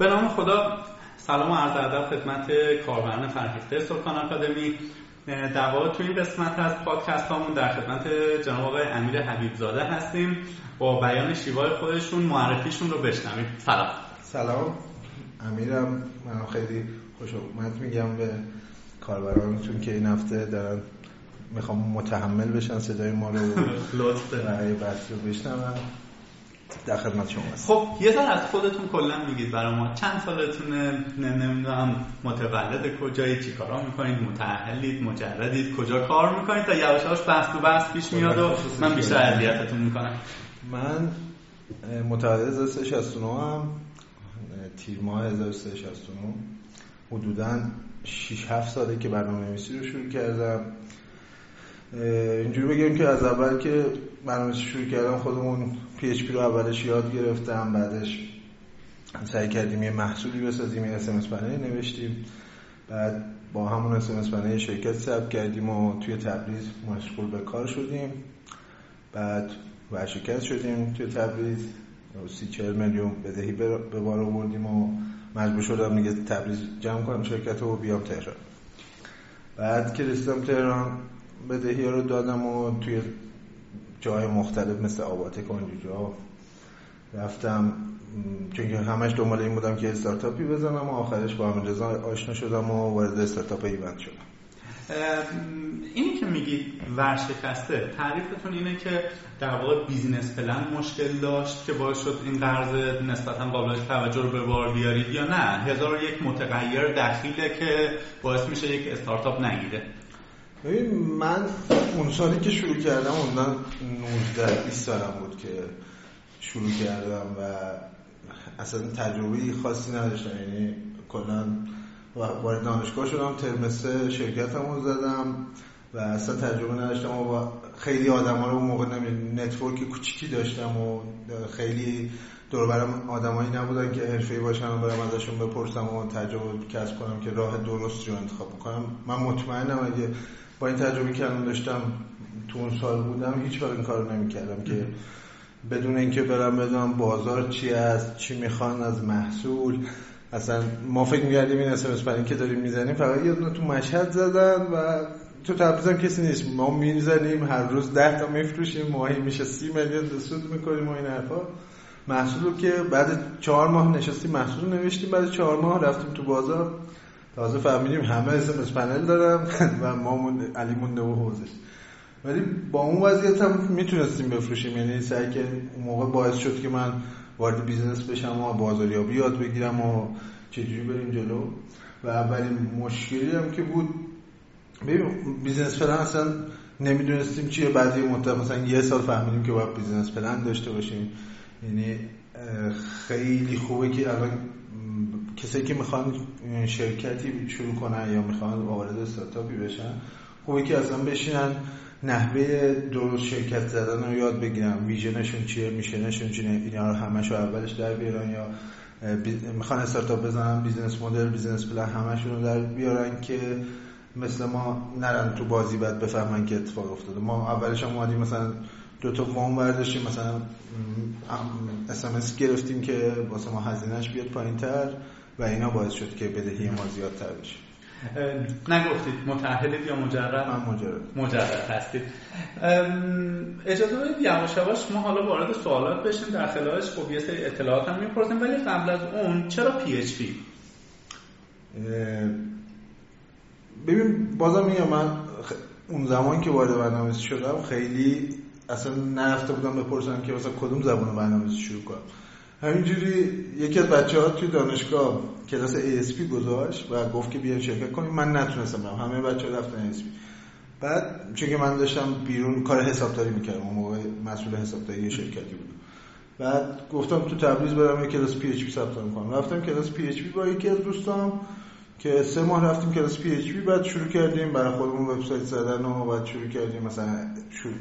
به نام خدا سلام و عرض ادب خدمت کاربران فرهیخته سلطان آکادمی. در واقع تو این قسمت از پادکست هامون در خدمت جناب آقای امیر حبیب زاده هستیم. با بیان شیوای خودشون معرفیشون رو بشنویم. سلام. سلام. امیرم من خیلی خوش اومد. میگم به کاربرانتون که این هفته دارن می‌خوام متحمل بشن صدای ما رو لطف برای بحث رو بشنون. در خدمت شما هست خب یه ذره از خودتون کلا میگید برای ما. چند سالتونه؟ نمی‌دونم متولد کجایی؟ چی کارا می‌کنید؟ متأهلید مجردید؟ کجا کار می‌کنید؟ تا یواش بحث تو بحث پیش میاد و من بیشتر اذیتتون می‌کنم. من متولد 1369 هم تیر ماه 1369 حدودا 6 7 ساله که برنامه نویسی رو شروع کردم. اینجوری بگیم که از اول که برنامه شروع کردم خودمون PHP رو اولش یاد گرفتم بعدش سعی کردیم یه محصولی بسازیم یه SMS panel نوشتیم. بعد با همون SMS panel شرکت ثبت کردیم و توی تبریز مشغول به کار شدیم. بعد ورشکست شدیم توی تبریز. سی چهل میلیون بدهی به بار آوردیم و مجبور شدم دیگه تبریز جمع کنم شرکت رو بیام تهران. بعد که رسیدم تهران بدهی رو دادم و توی جای مختلف مثل آباتک و جا رفتم چون که همش دنبال این بودم که استارتاپی بزنم و آخرش با همین رضا آشنا شدم و وارد استارتاپ ایوند شدم. اینی که میگید ورشکسته تعریفتون اینه که در واقع business plan مشکل داشت که باعث شد این قرض نسبتا قابل توجه رو به بار بیارید یا نه؟ هزار یک متغیر دخیله که باعث میشه یک استارتاپ نگیره. ببین من اون سالی که شروع کردم اون 19 20 سالم بود که شروع کردم و اصلا تجربه خاصی نداشتم. یعنی کلا وارد دانشگاه شدم ترمسه شرکتم رو زدم و اصلا تجربه نداشتم و خیلی آدم ها رو اون موقع نتورک کوچیکی داشتم و خیلی دور برم آدمایی نبودن که حرفه‌ای باشن و برم ازشون بپرسم و تجربه کسب کنم که راه درست رو انتخاب کنم. من مطمئنم اگه با این تجربه که الان داشتم تو اون سال بودم هیچ وقت این کارو نمی‌کردم که بدون اینکه برم بدونم بازار چی است چی می‌خوان از محصول. اصلا ما فکر می‌کردیم این اس که داریم می‌زنیم فقط یه دونه تو مشهد زدن و تو تبریز کسی نیست. ما می‌زنیم هر روز ده تا میفروشیم ماهی میشه سی میلیون سود می‌کنیم و این حرفا. محصول که بعد چهار ماه نشستیم محصول نوشتیم بعد چهار ماه رفتیم تو بازار. تازه فهمیدیم همه SMS panel دارم و ما علی مونده و حوضش. ولی با اون وضعیت هم می‌تونستیم بفروشیم. یعنی سعی که اون موقع باعث شد که من وارد business بشم و بازاریابی یاد بگیرم و چجوری بریم جلو. و اولین مشکلی هم که بود ببین business plan اصلا نمی‌دونستیم چیه. بعضی مدت مثلا یه سال فهمیدیم که باید business plan داشته باشیم. یعنی خیلی خوبه که الان کسایی که می‌خوان شرکتی شروع کنن یا می‌خوان وارد استارتاپی بشن خوبه که اصلا بشینن نحوه درست شرکت زدن رو یاد بگیرن. vision شون چیه mission شون چیه اینا رو همش اولش در بیارن یا می‌خوان استارتاپ بزنن business model business plan همشون رو در بیارن که مثل ما نرن تو بازی بعد بفهمن که اتفاق افتاده. ما اولش هم اومدیم مثلا دو تا وام برداشتیم مثلا اس گرفتیم که واسه ما هزینهش بیاد پایینتر. و اینا باعث شد که بدهی ما زیادتر بشه. نگفتید متأهلید یا مجرد؟ من مجرد. مجرد هستید. اجازه بدید یواش یواش ما حالا وارد سوالات بشیم. در خلالش خب یه سری اطلاعات هم می‌پرسیم ولی قبل از اون چرا PHP ببین بازم میگم من اون زمان که وارد برنامه‌نویسی شدم خیلی اصلا نرفته بودم بپرسم که مثلا کدوم زبان برنامه‌نویسی شروع کنم. همینجوری یکی از بچه ها توی دانشگاه کلاس ASP گذاشت و گفت که بیاین شرکت کنیم. من نتونستم برم. همه بچه ها رفتن ASP بعد چون من داشتم بیرون کار حسابداری می‌کردم اون موقع مسئول حسابداری شرکتی بودم بعد گفتم تو تبریز برم یه کلاس PHP ثبت کنم. رفتم کلاس PHP با یکی از دوستام که سه ماه رفتیم کلاس PHP بعد شروع کردیم برای خودمون وبسایت زدن و بعد شروع کردیم مثلا شروع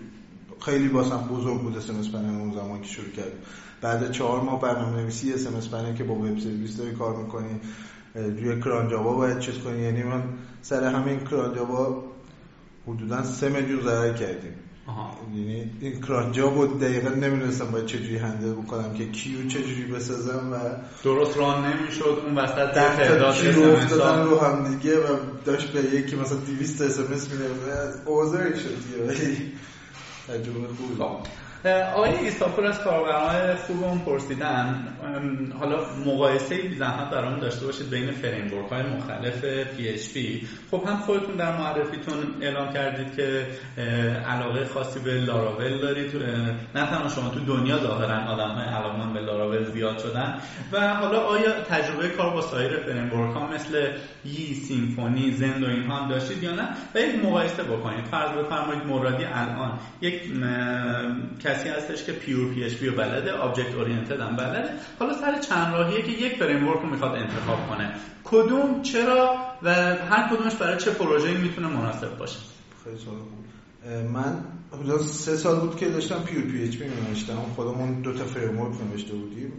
خیلی واسم بزرگ بود SMS panel اون زمان که شروع کردیم. بعد چهار ماه برنامه نویسی SMS panel که با web service داری کار می‌کنی روی cron job ها باید چیز کنی. یعنی من سر همین cron job ها حدودا سه میلیون ضرر کردیم. یعنی این cron job ها بود دقیقا نمی‌دونستم باید چجوری handle بکنم که کیو چجوری بسازم و درست run نمی‌شد اون وسط تعداد رو افتادن رو هم دیگه و داشت به یکی مثلا 200 SMS میده اوضاعی شد دیگه تجربه خوبی خب. آقای ایساپور از کاربران خوبمون پرسیدن حالا مقایسه بی زحمت برامون داشته باشید بین framework های مختلف PHP خب هم خودتون در معرفیتون اعلام کردید که علاقه خاصی به لاراول دارید. نه تنها شما تو دنیا ظاهرا آدم های علاقه به لاراول زیاد شدن. و حالا آیا تجربه کار با سایر framework ها مثل Yii Symfony Zend و اینها هم داشتید یا نه؟ و یک مقایسه بکنید. فرض بفرمایید مرادی الان. یک کسی هستش که pure PHP بلده object oriented هم بلده. حالا سر چند راهیه که یک framework رو می‌خواد انتخاب کنه. کدوم چرا و هر کدومش برای چه پروژه‌ای می‌تونه مناسب باشه؟ خیلی من حدود سه سال بود که داشتم pure PHP نوشتم خودمون دو تا framework نوشته بودیم.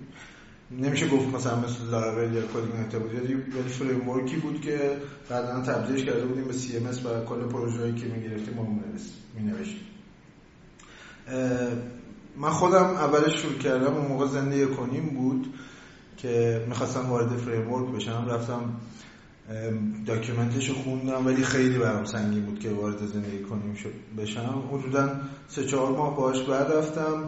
نمیشه گفت مثلا مثل لاراول یا CodeIgniter بود ولی framework ی بود که بعدا تبدیلش کرده بودیم به CMS و کل پروژه‌ای که می‌گرفتیم ما نوشتیم من خودم اولش شروع کردم اون موقع Zend کنیم بود که می‌خواستم وارد framework بشم. رفتم داکیومنتش رو خوندم ولی خیلی برام سنگین بود که وارد زندگی کنیم شد بشم. حدودا سه چهار ماه باش بعد رفتم.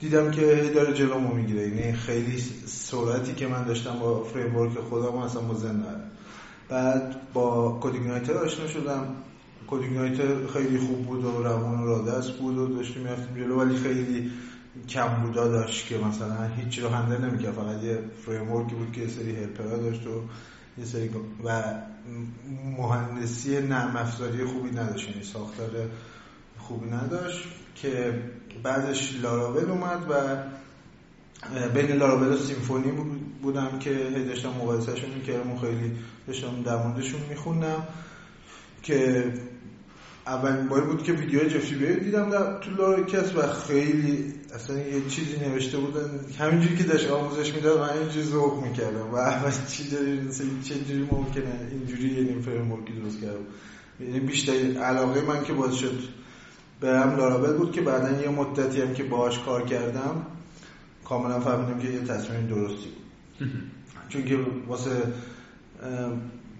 دیدم که داره جلومو می‌گیره. یعنی خیلی سرعتی که من داشتم با فریمورک خودم اصلا با زنده بعد با کدینگ آشنا شدم. کدینگ خیلی خوب بود و روان و رادست بود و داشتیم می‌رفتیم جلو ولی خیلی کم بودا داشت که مثلا هیچی رو هندل نمی‌کرد. فقط یه framework ی بود که یه سری helper ها داشت و یه سری و مهندسی نرم افزاری خوبی نداشت. یعنی ساختار خوبی نداشت که بعدش لاراول اومد و بین لاراول و Symfony بودم که هی داشتم مقایسهشون می‌کردم خیلی داشتم در موردشون میخوندم که اولین باری بود که ویدیو Jeffrey Way دیدم در تو و خیلی اصلا یه چیزی نوشته بودن. همینجوری که داشت آموزش می‌داد من اینجوری ذوق می‌کردم. و اول چی داری چه جوری ممکنه اینجوری یه framework ی درست کردم یعنی بیشتر علاقه من که باز شد برم لاراول بود که بعدا یه مدتی هم که باهاش کار کردم کاملا فهمیدم که یه تصمیم درستی چون که واسه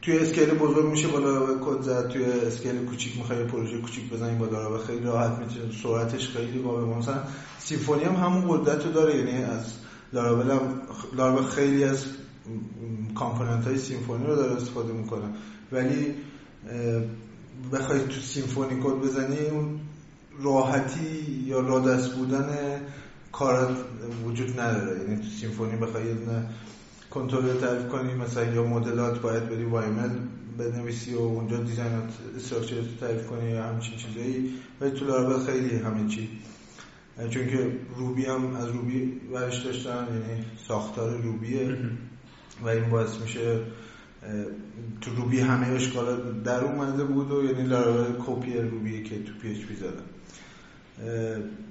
توی scale بزرگ میشه با لاراول کد زد. توی scale کوچیک می‌خوای پروژه کوچیک بزنی با لاراول خیلی راحت می‌تونه سرعتش خیلی قابل مثلا Symfony هم همون قدرت رو داره یعنی از لاراول هم خیلی از component های Symfony رو داره استفاده می‌کنه. ولی بخوای تو Symfony کد بزنی اون راحتی یا رادست بودن کارات وجود نداره. یعنی تو Symfony بخوای کنترل تعریف کنی؟ مثلا یا مدلات باید بری YAML بنویسی و اونجا design ات structure رو تعریف کنی یا همچین چیزایی؟ ولی تو لاراول خیلی همه چی. چون که Ruby هم از Ruby ورش داشتن یعنی ساختار Ruby ه. و این باعث میشه تو Ruby همه اشکال در اومده بود و یعنی Laravel کپی Ruby ه که تو PHP زدن.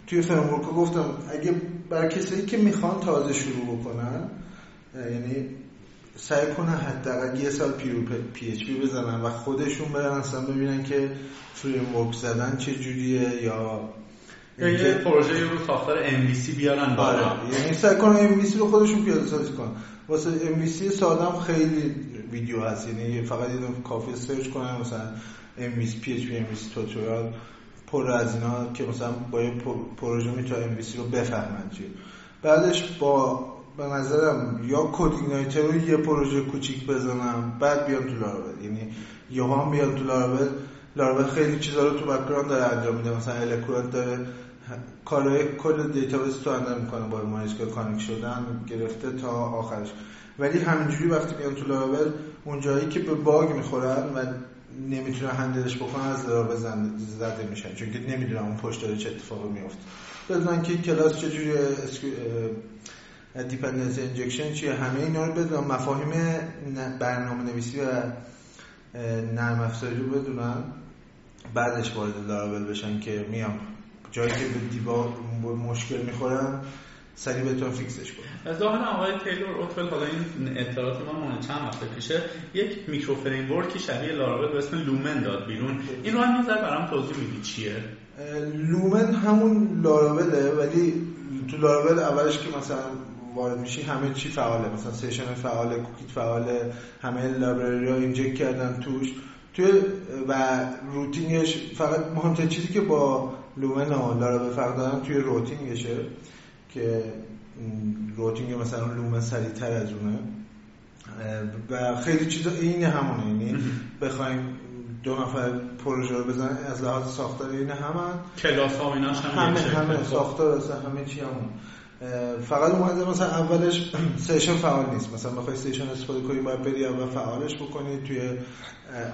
توی framework گفتم اگه برای کسایی که می‌خوان تازه شروع بکنن یعنی سعی کنن حداقل یه سال PHP بزنن و خودشون برن اصلا ببینن که فریم ورک زدن چه جوریه یا یه پروژه رو ساختار ام بیارن بالا. آره. یعنی سعی کنن ام رو خودشون پیاده سازی کنن. واسه ام سی سادم خیلی ویدیو هست. یعنی فقط یه کافی سرچ کنن مثلا ام وی پی اچ پی ام توتوریال پر از اینا که مثلا با یه پروژه می‌تونه ام رو بفهمن چی بعدش با به نظرم یا کدینایتر رو یه پروژه کوچیک بزنم بعد بیام تو لاراول یعنی یه هم بیام تو لاراول لاراول خیلی چیزا رو تو background داره انجام میده. مثلا Eloquent داره کار کل database تو انجام می‌کنه. با MySQL connect شدن گرفته تا آخرش. ولی همینجوری وقتی میام تو لاراول اون جایی که به bug می‌خورن و نمی‌تونه handle ش بکنن از لاراول زده میشن. چون که نمی‌دونم اون پشت داره چه اتفاقی میفته بدونن که کلاس چجوری dependency injection چیه؟ همه اینا رو بدونن مفاهیم برنامه نویسی و نرم افزاری رو بدونن بعدش وارد لاراول بشن که میام. جایی که به debug مشکل می‌خورن سریع بتونن fix ش کنن ظاهرا آقای Taylor Otwell حالا این اطلاعات ما مال چند وقت پیشه یک micro framework ی شبیه لاراول به اسم Lumen داد بیرون. این رو هم برام توضیح میدی چیه؟ Lumen همون لاراوله ولی تو لاراول اولش که مثلا وارد میشی همه چی فعاله. مثلا session فعاله کوکیت فعاله همه library ها inject کردن توش. توی و routing ش فقط مهمترین چیزی که با Lumen و لاراول فرق دارن توی routing شه که routing مثلا Lumen سریعتر از اونه. و خیلی چیزا این همونه. یعنی بخوایم دو نفر پروژه رو بزنن از لحاظ ساختار این همه کلاس ها همه همه ساختار همه چی همون فقط اومده مثلا اولش session فعال نیست. مثلا بخوای session استفاده کنی باید بری اول فعالش بکنی توی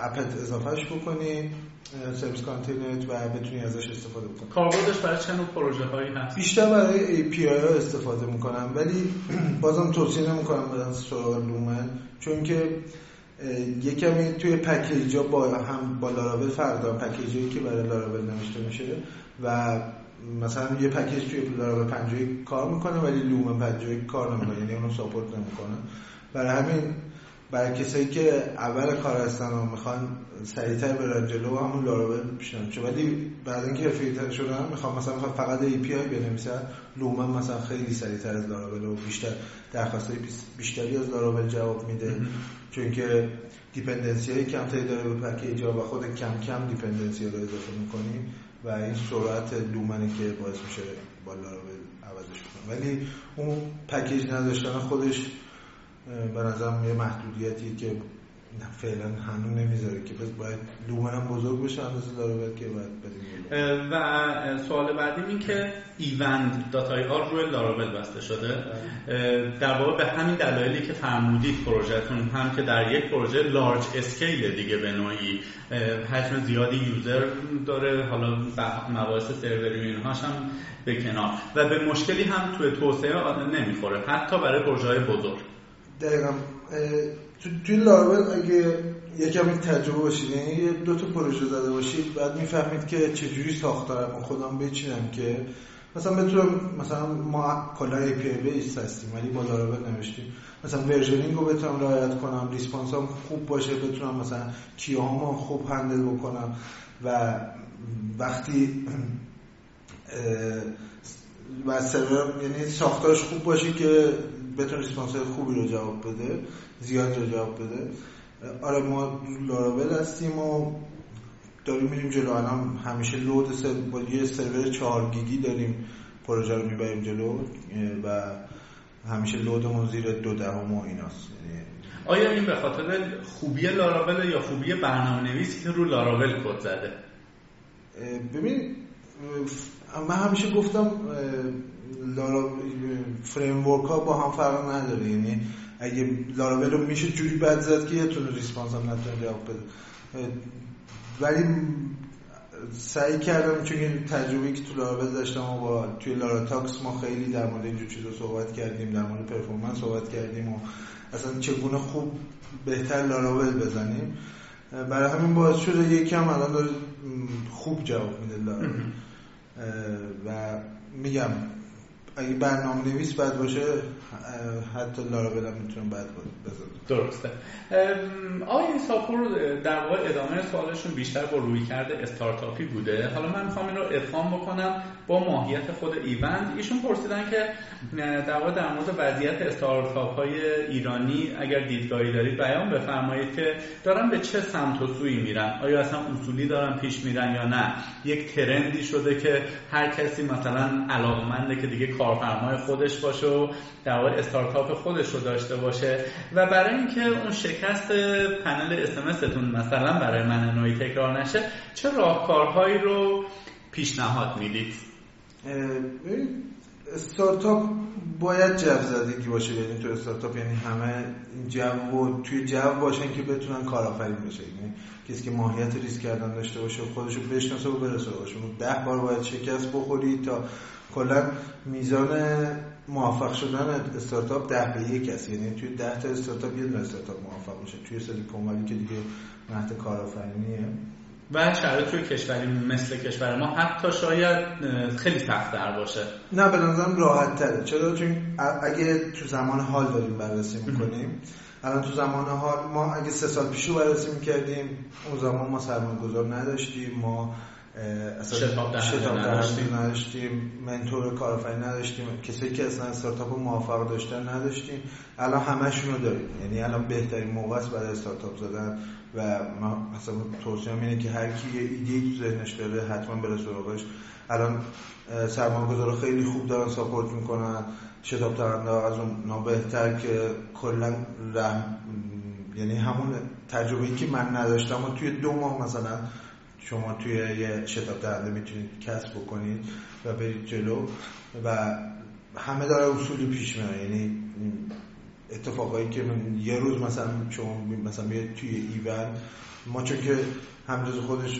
app ت اضافهش بکنی service container ت و بتونی ازش استفاده بکنی. کاربردش برای نوع پروژه هایی هست؟ بیشتر برای API ها استفاده می‌کنم ولی بازم توصیه نمی‌کنم برن سراغ Lumen چون که یه کمی توی package ها با هم با لاراول فرق package ی که برای لاراول نوشته میشه و مثلا یه package توی لاراول 50 کار می‌کنه ولی Lumen 50 کار نمی‌کنه یعنی اونو support نمی‌کنه. برای همین برای کسایی که اول کار هستن و می‌خوان سریعتر برن جلو همون لاراول پیشنهاد چه ولی بعد اینکه حرفه‌ای‌تر شدن می‌خوام مثلا فقط API بنویسن Lumen مثلا خیلی سریعتر از لاراول و بیشتر درخواست بیشتری از لاراول جواب میده. چون که dependency های کمتری داره به package و خود کم کم dependency رو اضافه می‌کنی و این سرعت Lumen ه که باعث میشه با لاراول عوضش کنه. ولی اون package نداشتن خودش به نظرم یه محدودیتی که فعلا هنوز نمی‌ذاره که باید Lumen هم بزرگ بشه اندازه لاراول که باید بدیم. و سوال بعدی این که ایوند dot IR روی لاراول بسته شده. در واقع به همین دلایلی که فرمودید پروژهتون هم که در یک پروژه large scale دیگه به نوعی. حجم زیادی user داره حالا مباحث سروری و اینهاش هم به کنار. و به مشکلی هم توی توسعه نمی‌خوره حتی برای پروژه های بزرگ. دقیقا. تو توی لاراول اگه یکم تجربه باشید یعنی دو تا پروژه زده باشید بعد می‌فهمید که چجوری ساختارم خودم بچینم که مثلا بتونم مثلا ما کلا API base هستیم ولی با لاراول نوشتیم. مثلا versioning رو بتونم رعایت کنم response هم خوب باشه بتونم مثلا کیامو خوب هندل بکنم. و وقتی و سرور یعنی ساختارش خوب باشه که بتونه ریسپانس خوبی رو جواب بده. زیاد رو جواب بده. آره ما لاراول هستیم و داریم میریم جلو. الان همیشه لود سر... با یه سرور 4 گیگی داریم پروژه رو می‌بریم جلو و همیشه لودمون زیر دو دهم و ایناست. آیا این به خاطر خوبی لاراول یا خوبی برنامه نویسی که رو لاراول کد زده؟ ببین من همیشه گفتم framework ها با هم فرق نداره. یعنی اگه لاراول رو میشه جوری بد زد که یه دونه response هم نتونه جواب بده. ولی سعی کردم چون این تجربه که تو لاراول داشتم و با توی LaraTalks ما خیلی در مورد اینجور چیزا صحبت کردیم در مورد performance صحبت کردیم و اصلا چگونه خوب بهتر لاراول بزنیم. برای همین باعث شده یکم الان داره خوب جواب میده لاراول و میگم اگه برنامه نویس بد باشه حتی لاراول هم می‌تونه بد بذاره درسته. آقای ساپور در واقع ادامه سوالشون بیشتر با روی کرده استارتاپی بوده. حالا من می‌خوام این رو ادغام بکنم با ماهیت خود ایوند. ایشون پرسیدن که در واقع در مورد وضعیت استارتاپ های ایرانی اگر دیدگاهی دارید بیان بفرمایید که دارن به چه سمت و سوی میرن. آیا اصلا اصولی دارن پیش میرن یا نه؟ یک ترندی شده که هر کسی مثلا علاقمنده که دیگه کارفرمای خودش باشه و در واقع استارتاپ خودش رو داشته باشه. و برای اینکه اون شکست پنل استمستون مثلا برای من نوعی تکرار نشه چه راهکارهایی رو پیشنهاد می‌دید؟ استارتاپ باید جو زدگی باشه ببین تو استارتاپ یعنی همه جو و توی جو باشن که بتونن کارآفرین بشه. یعنی کسی که ماهیت ریسک کردن داشته باشه و خودشو بشناسه و برسه باشه. ده بار باید شکست بخوری تا کلا میزان موفق شدن استارتاپ ده به یک هست یعنی توی ده تا استارتاپ یه دونه استارتاپ موفق میشه. توی سیلیکون ولی که دیگه مهد کارآفرینیه. و شرایط توی کشوری مثل کشور ما حتی شاید خیلی سخت در باشه. نه به نظرم راحت تره چرا؟ چون اگه تو زمان حال داریم بررسی می‌کنیم الان تو زمان حال ما اگه سه سال پیش رو بررسی می‌کردیم اون زمان ما سرمایه گذار نداشتیم. ما شتاب نداشتیم. نداشتیم منتور کارآفرین نداشتیم کسایی که اصلا استارتاپ موفق داشتن نداشتیم. الان همشون رو داریم. یعنی الان بهترین موقع است برای استارتاپ زدن و ما مثلا توصیه اینه که هر کی یه ایده تو ذهنش داره حتما بره سراغش. الان سرمایه‌گذارا خیلی خوب دارن ساپورت می‌کنن. شتاب ترنده از اون بهتر که کلا یعنی همون تجربه‌ای که من نداشتم و توی دو ماه مثلا شما توی یه شتاب دهنده می‌تونید کسب بکنید و برید جلو و همه داره اصولی پیش میره یعنی اتفاقایی که من یه روز مثلا شما مثلا توی ایون ما چون که همجز خودش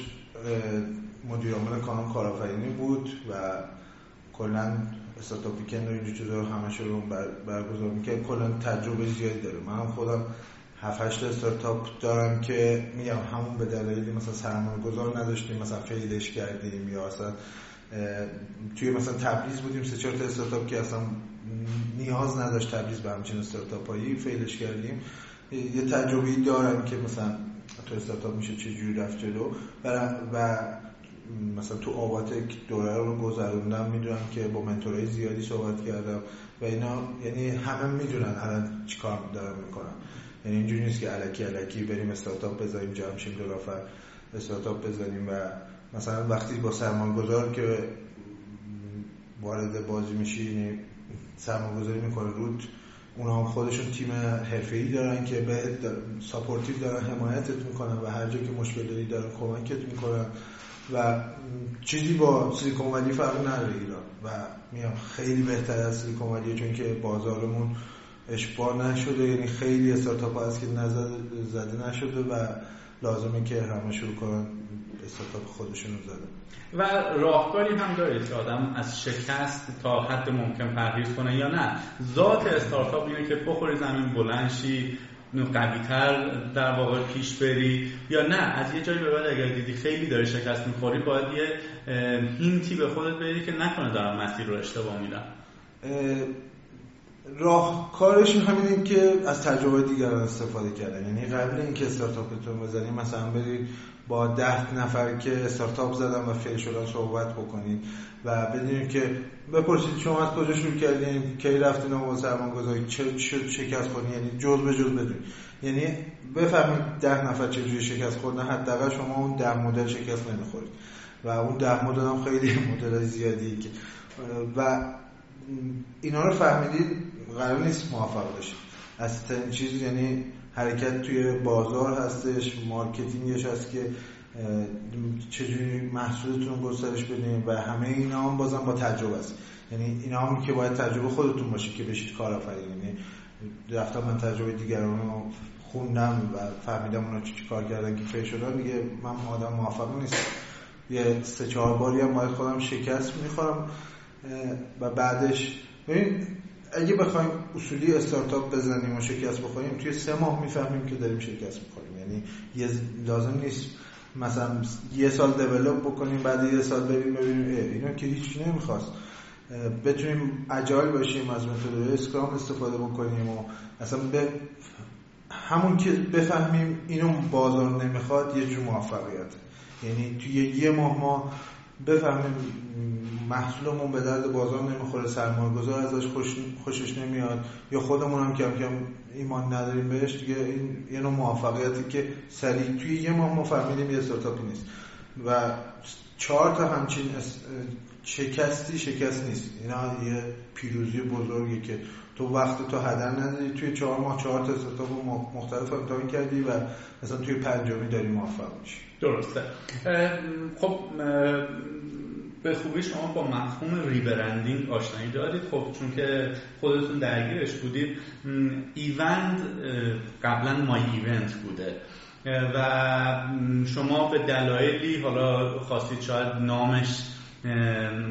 مدیر عامل کانال کارآفرینی بود و کلا استارتاپ ویکند و اینجور چیزا همش رو برگزار می‌کرد کلا تجربه زیادی داره. من خودم 7 8 استارتاپ دارم که میگم همون به دلایلی مثلا سرمایه گذار نداشتیم مثلا فیلش کردیم یا اصلا توی مثلا تبریز بودیم سه چهار تا استارتاپ که اصلا نیاز نداشت تبریز به همچین استارتاپایی فیلش کردیم. یه تجربه دارم که مثلا تو استارتاپ میشه چه جوری رفت جلو و, و مثلا تو آواتک دوره رو گذروندم. می‌دونم که با منتورای زیادی صحبت کردم و اینا یعنی همه می‌دونن الان چیکار دارم می‌کنم. یعنی اینجوری نیست که علکی علکی بریم استارتاپ بزنیم جمع شیم دو نفر استارتاپ بزنیم و مثلا وقتی با سرمایه گذار که وارد بازی میشی یعنی سرمایه گذاری می‌کنه روت اونا هم خودشون تیم ای دارن که به supportive دارن حمایتت می‌کنن و هر جا که مشکل داری دارن کمکت می‌کنن و چیزی با Silicon Valley فرق نداره ایران. و میام خیلی بهتر از Silicon Valley چون که بازارمون اشباع نشده یعنی خیلی استارتاپ هست که نزده زده نشده و لازمه که همه شروع کنن استارتاپ خودشون رو زده و راهکاری هم دارید که آدم از شکست تا حد ممکن پرهیز کنه یا نه. ذات استارتاپ اینه که بخوری زمین بلنشی قویتر در واقع پیش بری یا نه. از یه جایی به بعد اگر دیدی خیلی داری شکست می‌خوری باید یه هینتی به خودت بدی که نکنه دارم مسیر رو اشتباه میرم راهکارش همینه که از تجربه دیگران استفاده کردن. یعنی قبل اینکه استارتاپتون بزنید مثلا برید با ده نفر که استارتاپ زدن و فیل شدن صحبت بکنید و بدونید که بپرسید شما از کجا شروع کردین کی رفتین و سرمان گذاری چه شکست خوردین یعنی جز به جز بدون یعنی بفهمید ده نفر چجوری شکست خوردن حداقل شما اون ده مدل شکست نمی‌خورید. و اون ده مدل هم خیلی مدل زیادی که و اینا رو فهمیدید قرار نیست موفق بشید از چیز یعنی حرکت توی بازار هستش marketing ش هست که چجوری محصولتون گسترش بدین و همه اینا هم بازم با تجربه است یعنی اینا هم که باید تجربه خودتون باشه که بشید کارآفرین. یعنی رفتم من تجربه دیگران رو خوندم و فهمیدم اونا چی کار کردن که fail شدن. دیگه من آدم موفق نیست یه سه چهار باری هم باید خودم شکست می‌خورم و بعدش ببین اگه بخوایم اصولی استارتاپ بزنیم و شکست بخوریم توی سه ماه می‌فهمیم که داریم شکست می‌خوریم. یعنی یه لازم نیست مثلا یه سال دیولپ بکنیم بعد یه سال بریم ببینیم. اینا که هیچ نمی‌خواست. بتونیم اجایل باشیم از متد اسکرام استفاده بکنیم و اصلا به همون که بفهمیم اینو بازار نمی‌خواد یه جور موفقیت. یعنی توی یه ماه ما بفهمیم محصولمون به درد بازار نمی‌خوره سرمایه گذار ازش خوش خوشش نمیاد یا خودمون هم کم کم ایمان نداریم بهش دیگه این یه نوع موفقیتی که سریع توی یه ما فهمیدیم یه استارتاپی نیست. و چهار تا همچین شکستی شکست نیست. اینا یه پیروزی بزرگی که تو وقت تو هدر نداری. توی چهار ماه چهار تا استارتاپ مختلف امتحان کردی و مثلا توی پنجمی داری موفق میشی. درسته. خب به خوبی شما با مفهوم rebranding آشنایی دارید. خب چون که خودتون درگیرش بودید. ایوند قبلا My Event بوده. و شما به دلایلی حالا خواستید شاید نامش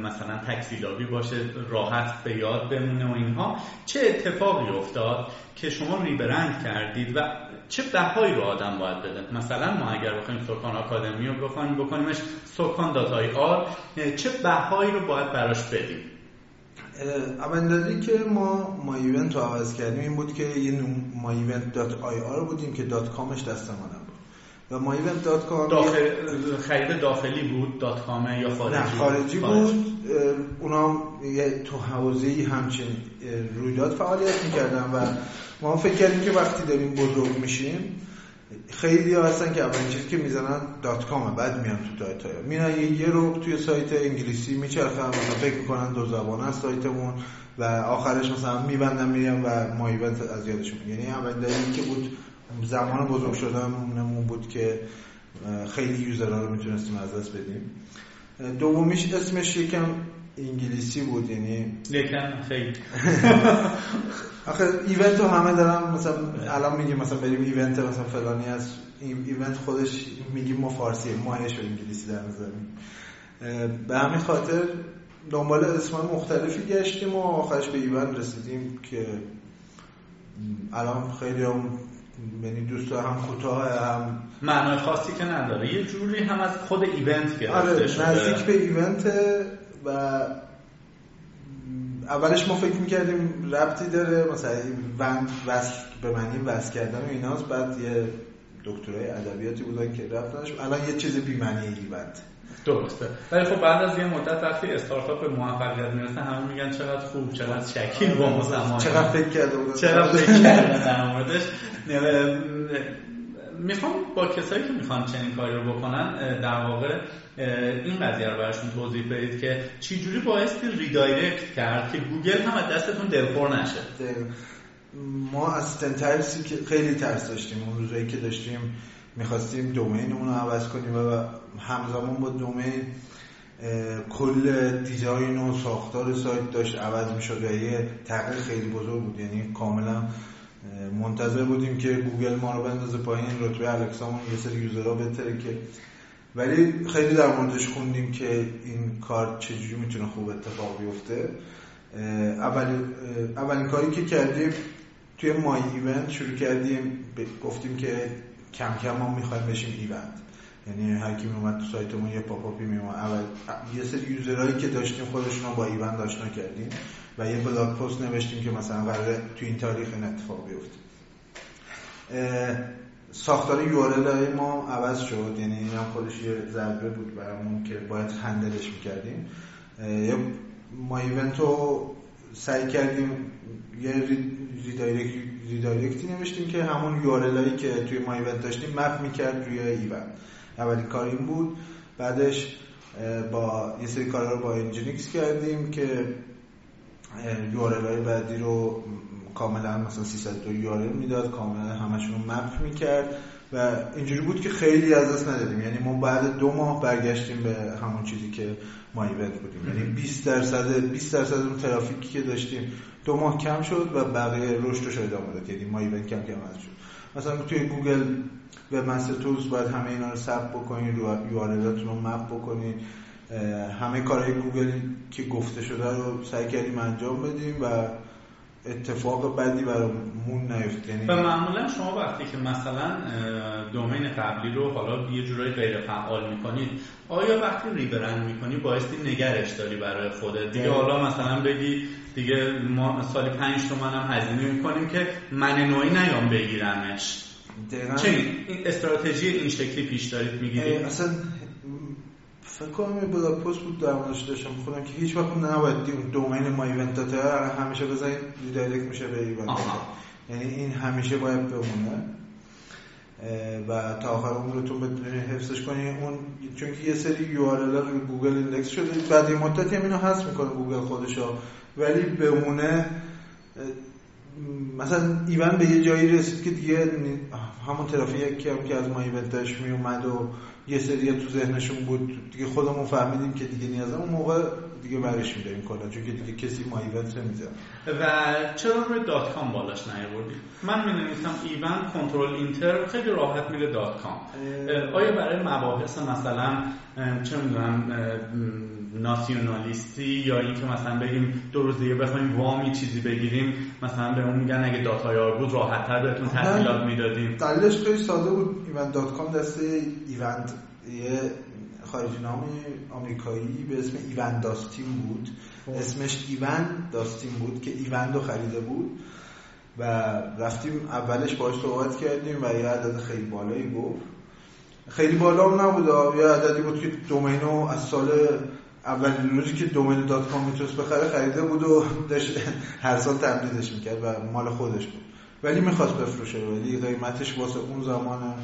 مثلا تک سیلابی باشه راحت به یاد بمونه و اینها. چه اتفاقی افتاد که شما rebrand کردید و چه بهایی رو آدم باید بده؟ مثلا ما اگر بخوایم سکان آکادمی رو بخوایم بکنیمش سکان dot IR چه بهایی رو باید براش بدیم؟ اول که ما My Event رو عوض کردیم این بود که یه My Event dot IR بودیم که dot com ش دست ما و My Event dot com داخل... خرید داخلی بود dot com ه یا خارجی نه خارجی بود. اونا تو حوزه همچین رویداد فعالیت می‌کردن و ما فکر کردیم که وقتی داریم بزرگ میشیم خیلی ها هستن که اولین چیزی که می‌زنن دات کامه بعد میان تو داتا میان یه, رو توی سایت انگلیسی میچرخن مثلا فکر می‌کنن دو زبان است سایتمون و آخرش مثلا میبندن میریم و ما ایونت از یادشون یعنی اولین که بود زمان بزرگ شدنمون بود که خیلی یوزرها رو می‌تونستیم از دست بدیم. دومیش اسمش یکم انگلیسی بود یعنی یکم خیلی. آخه ایونت رو همه دارم مثلا الان میگیم مثلا بریم ایونت مثلا فلانی از ایونت خودش میگیم ما فارسی ماهش رو انگلیسی در می‌ذاریم به همین خاطر دنبال اسم مختلفی گشتیم و آخرش به ایونت رسیدیم که الان خیلی هم یعنی دوست هم کوتاه هم معنای خاصی که نداره. یه جوری هم از خود ایونت گرفته آره نزدیک به ایونت و اولش ما فکر می‌کردیم ربطی داره مثلا وند وصل به معنی وصل کردن و ایناست. بعد یه دکترای ادبیاتی بودن که رفتنش. الان یه چیز بی معنی ایونت. درسته. ولی خب بعد از یه مدت وقتی استارتاپ به موفقیت می‌رسه همه میگن چقدر خوب چقدر شکیل با ما چقدر فکر کرده بودن. چقدر فکر کرده در موردش می‌خوام با کسایی که می‌خوان چنین کاری رو بکنن در واقع این قضیه رو براشون توضیح بدید که چی جوری بایستی redirect کرد که گوگل هم از دستتون دلخور نشه. ما از ترسی که خیلی ترس داشتیم. اون روزایی که داشتیم می‌خواستیم domain مون رو عوض کنیم و همزمان با domain کل design و ساختار سایت داشت عوض می‌شد و یه تغییر خیلی بزرگ بود. یعنی کاملا منتظر بودیم که گوگل ما رو بندازه پایین رتبه Alexa مون یه سری user ها بهتره که ولی خیلی در موردش خوندیم که این کار چجوری می‌تونه خوب اتفاق بیفته. اولین اولین کاری که کردیم توی My Event شروع کردیم گفتیم که کم کم ما می‌خوایم بشیم ایوند. یعنی هر کی میومد تو سایتمون یه popup ی میومد اول یه سری user هایی که داشتیم خودشون با ایوند آشنا کردیم. و یه blog post نوشتیم که مثلا قراره تو این تاریخ این اتفاق بیفته. ساختار URL ما عوض شد یعنی این هم خودش یه ضربه بود برامون که باید handle ش می‌کردیم. My Event رو سعی کردیم یه redirect ی نوشتیم که همون URL که توی My Event داشتیم map می‌کرد روی ایوند اولین کار این بود. بعدش با یه سری کارا رو با Nginx کردیم که URL های بعدی رو کاملا مثلا 302 URL می‌داد کاملا همشون رو map می‌کرد و اینجوری بود که خیلی از دست ندادیم. یعنی ما بعد دو ماه برگشتیم به همون چیزی که My Event بودیم. یعنی 20 درصد 20 درصد اون ترافیکی که داشتیم دو ماه کم شد و بقیه رشدش ادامه داد. یعنی My Event کم کم از شد. مثلا توی گوگل و مستر تولز باید همه اینا رو ثبت بکنید رو یوارلاتون رو مپ بکنید همه کارهای گوگل که گفته شده رو سعی کردیم انجام بدیم و اتفاق بدی برامون نیفت یعنی و معمولا شما وقتی که مثلا دومین قبلی رو حالا یه جورایی غیر فعال می‌کنید آیا وقتی ریبرند می‌کنی بایستی نگرش داری برای خودت؟ دیگه حالا مثلا بگی دیگه ما سالی پنج تومن هم هزینه می‌کنیم که من نوعی نیام بگیرمش. چه این استراتژی این شکلی پیش دارید می‌گیرید؟ اصلا فکر کنم یه blog post بود در موردش داشتم. خودم که هیچ وقت نباید domain ما ایونت dot ir همیشه بزنید redirect میشه به ایوند یعنی این همیشه باید بمونه. و تا آخر عمرتون بتونید حفظش کنید اون چون که یه سری URL روی گوگل index شده. بعد یه مدتی هم اینو حذف می‌کنه گوگل خودشو ولی بمونه مثلا ایوند به یه جایی رسید که دیگه همون ترافیک هم که از ما ایونتش می اومد و یه سری تو ذهنشون بود. دیگه خودمون فهمیدیم که دیگه نیازم اون موقع دیگه برش میداریم کلا چون که دیگه کسی ما ایونت نمیزن و چرا روی dot com بالاش نیاوردی؟ من می نویسم ایوند control enter خیلی راحت میره dot com. آیا برای مباحث مثلا چه می‌دونم ناسیونالیستی یا اینکه مثلا بگیم دو روز دیگه بخوایم وامی چیزی بگیریم مثلا به اون میگن اگه dot ir بود راحت تر بهتون تسهیلات می‌دادیم. دلیلش خیلی ساده بود. ایوند dot com دست ایوند یه خارجی نام آمریکایی به اسم ایون داستین بود. خب. اسمش ایون داستین بود که ایوند رو خریده بود و رفتیم اولش باش صحبت کردیم و یه عدد خیلی بالایی گفت. خیلی بالا هم نبود یه عددی بود که domain و از سال اولین روزی که domain dot com می‌تونست بخره خریده بود و داشت هر سال تمدیدش می‌کرد و مال خودش بود. ولی می‌خواست بفروشه ولی قیمتش واسه اون زمان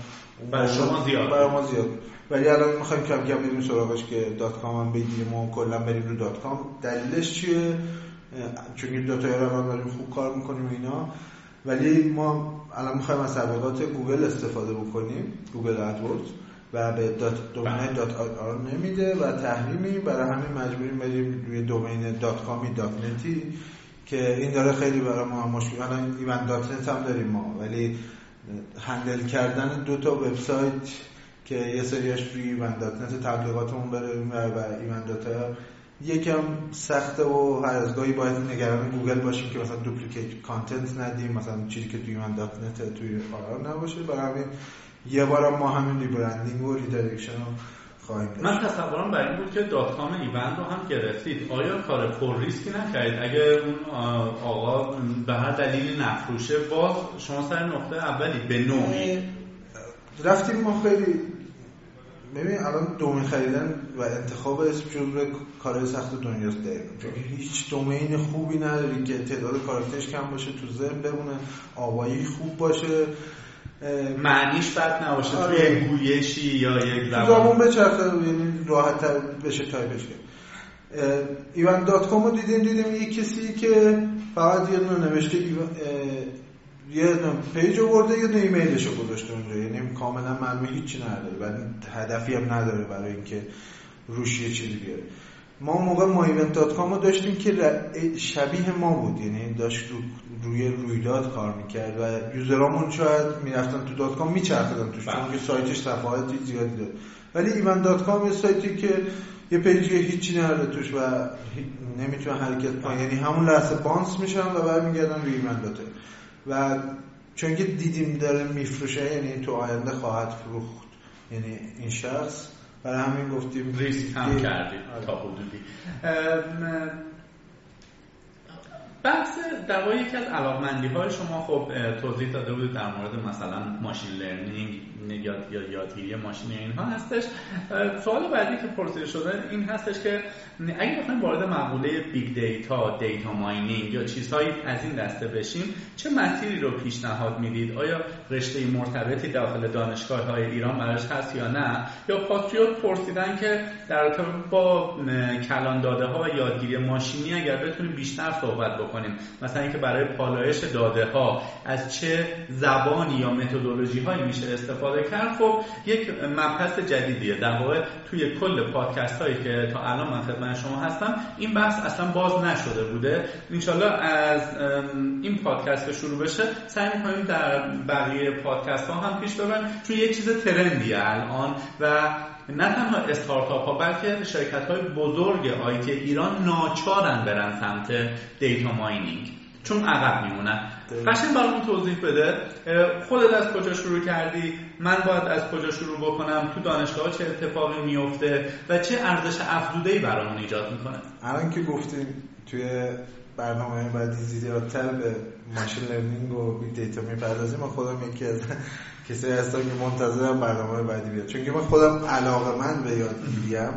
برای شما زیاد برای ما زیاد ولی الان می‌خوایم کم کم بریم سراغش که dot com هم بگیریم و کلا بریم رو dot com دلیلش چیه؟ چون dot ir رو داریم خوب کار می‌کنیم اینا. ولی ما الان می‌خوایم از تبلیغات گوگل استفاده بکنیم Google AdWords و به dot domain dot ir نمیده و تحریمی. برای همین مجبوریم بریم روی domain dot com ی dot net ی که این داره خیلی برای ما مشکل الان ایوند dot net هم داریم ما. ولی handle کردن دو تا وبسایت که یه سریاش روی ایوند dot net تبلیغاتمون بره و ایوند dot ir یکم سخته و هر از گاهی باید نگران گوگل باشیم که مثلا duplicate content ندیم مثلا چیزی که توی ایوند dot net توی ir نباشه. برای همین یه بار ما همین rebranding و redirection رو خواهیم من تصورم بر این بود که dot com ایوند رو هم گرفتید. آیا کار پر ریسکی نکردید؟ اگه اون آقا به هر دلیلی نفروشه باز شما سر نقطه اولی به نوعی. رفتیم ما خیلی ببین الان domain خریدن و انتخاب اسم جزو کارهای سخت دنیاست دقیقا. چون هیچ domain خوبی نداری که تعداد کاراکترش کم باشه تو ذهن بمونه آوایی خوب باشه. معنیش بد نباشه. آره. توی یک گویشی یا یک زبان؟ زبان بچرخه یعنی راحت تر بشه تایپش کرد ایوند dot com رو دیدیم دیدیم یه کسی که فقط یه دونه نوشته یه page آورده یه ایمیلش رو گذاشته اونجا. یعنی کاملا معلومه هیچی نداره. و هدفی هم نداره برای اینکه روش یه چیزی بیاره. ما موقع ما ایونت dot com رو داشتیم که شبیه ما بود. یعنی داشت روی رویداد کار می‌کرد و user امون شاید می‌رفتن تو dot com میچرخیدن توش. چون که سایتش صفحاتی زیادی داره ولی ایوند dot com یه سایتی که یه page ی هیچی نداره توش و نمی‌تونه حرکت کنه. یعنی همون لحظه bounce میشن و برمیگردن روی ایوند dot ir و چون که دیدیم داره میفروشه یعنی تو آینده خواهد فروخت یعنی این شخص برای همین گفتیم ریسک هم کردیم آره. تا حدودی بحث در واقع یکی از علاقمندی های شما خب توضیح داده بود در مورد مثلا machine learning یاد یا یادگیری ماشینی اینها هستش. سوال بعدی که پرسیده شده این هستش که اگه بخوایم وارد مقوله big data data mining یا چیزهایی از این دسته بشیم چه مسیری رو پیشنهاد می‌دید؟ آیا رشته مرتبطی داخل دانشگاه های ایران براش هست یا نه؟ یا پاتریوت پرسیدن که در ارتباط با کلان داده ها و یادگیری ماشینی اگر بتونیم بیشتر صحبت بکنیم. مثلا اینکه برای پالایش داده ها از چه زبانی یا متدولوژی هایی میشه استفاده کرد خب یک مبحث جدیدیه. در واقع توی کل پادکست هایی که تا الان من خدمت شما هستم این بحث اصلا باز نشده بوده. انشالله از این پادکست که شروع بشه سعی می‌کنیم در بقیه پادکست ها هم پیش ببریم. چون یه چیز ترندیه الان و نه تنها استارتاپ ها بلکه شرکت های بزرگ آیتی ایران ناچارن برن سمت دیتا ماینینگ. چون عقب میمونن. قشنگ برامون توضیح بده. خودت از کجا شروع کردی؟ من باید از کجا شروع بکنم؟ تو دانشگاه چه اتفاقی میفته و چه ارزش افزوده ای برامون ایجاد می‌کنه؟ الان که گفتیم توی برنامه بعدی زیادتر به machine learning و big data می‌پردازیم من خودم یکی از کسایی هستم که منتظرم برنامه بعدی بیاد. چون که من خودم علاقه من به یادگیریم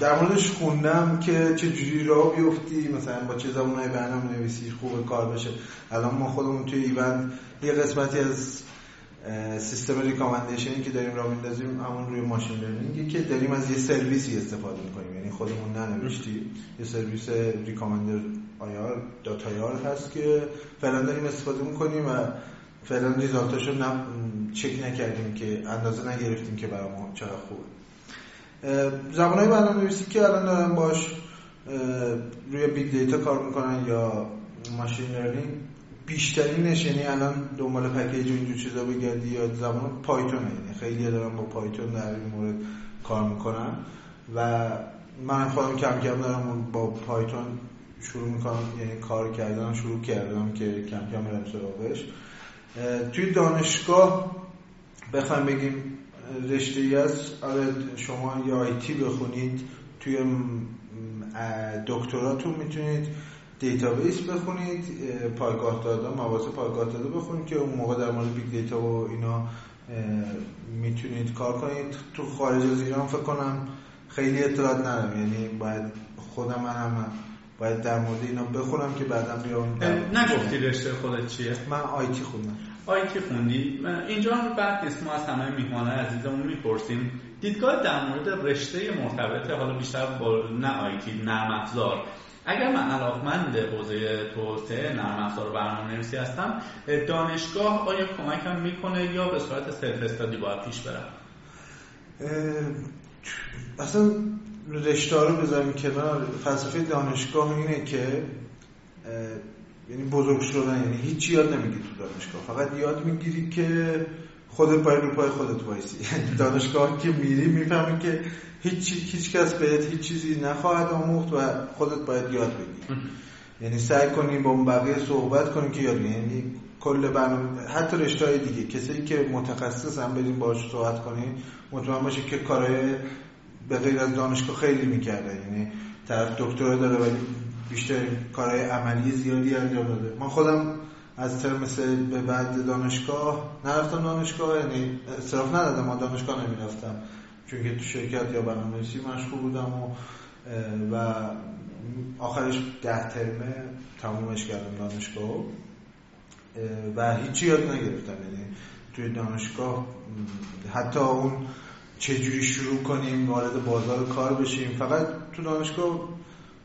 در موردش خوندم که چه جوری راه بیفتی مثلا با چه زبانهای برنامه نویسی خوب کار بشه. الان ما خودمون توی ایوند یه قسمتی از سیستم recommendation ی که داریم راه میندازیم همون روی machine learning ی که داریم از یه سرویسی استفاده می‌کنیم. یعنی خودمون ننوشتی یه سرویس recommender ir dot ir هست که فعلا داریم استفاده می‌کنیم و فعلا result اشو چک نکردیم که اندازه نگرفتیم که برای ما چقدر خوبه. زبانهای برنامه نویسی که الان دارم باش روی big data کار می‌کنن یا machine learning بیشترینش یعنی الان دنبال package اینجور چیزا بگردی یا زبان پایتون یعنی خیلی دارم با پایتون در این مورد کار می‌کنن. و من خودم کم کم دارم با پایتون شروع می‌کنم یعنی کار کردن شروع کردم که کم کم برم سراغش. توی دانشگاه بخوایم بگیم رشته ای است. آره شما یا IT بخونید توی دکتراتون می‌تونید database بخونید پایگاه داده مواز پایگاه داده بخونید که اون موقع در مورد big data و اینا می‌تونید کار کنید. تو خارج از ایران فکر کنم خیلی اطلاعات ندارم. یعنی باید خودم من هم باید در مورد اینا بخونم که بعدا بیام نگفتی رشته خودت چیه؟ من آیتی خوندم. آیتی خوندی؟ اینجا بعد نیست ما از همه میهمانه عزیزمون می‌پرسیم. دیدگاه در مورد رشته مرتبطه حالا بیشتر با نه آیتی نرم افزار. اگر من علاقمند حوزه توسعه نرم افزار و برنامه‌نویسی هستم دانشگاه آیا کمکم می‌کنه یا به صورت self study باید پیش برم؟ اصلا رشته رو بذاریم کنار. فلسفه دانشگاه اینه که یعنی بزرگ شدن یعنی هیچی یاد نمی‌گیری تو دانشگاه. فقط یاد می‌گیری که خودت باید رو پای خودت وایسی. یعنی دانشگاه که میری می‌فهمی که هیچ هیچ کس بهت هیچ چیزی نخواهد آموخت و خودت باید یاد بگیری. یعنی سعی کنی با بقیه صحبت کنی که یاد یعنی کل برنامه حتی رشته های دیگه کسی که متخصص هم بریم باهاش صحبت کنی مطمئن باشی که کارهای به غیر از دانشگاه خیلی می‌کرده یعنی طرف دکترا داره ولی بیشتر کارهای عملی زیادی انجام داده. من خودم از ترم سه به بعد دانشگاه نرفتم دانشگاه یعنی اصراف ندادم ما دانشگاه نمی‌رفتم. چون که تو شرکت یا برنامه‌نویسی مشغول بودم و و آخرش ده ترمه تمومش کردم دانشگاه و هیچی یاد نگرفتم. یعنی توی دانشگاه حتی اون چجوری شروع کنیم وارد بازار کار بشیم فقط تو دانشگاه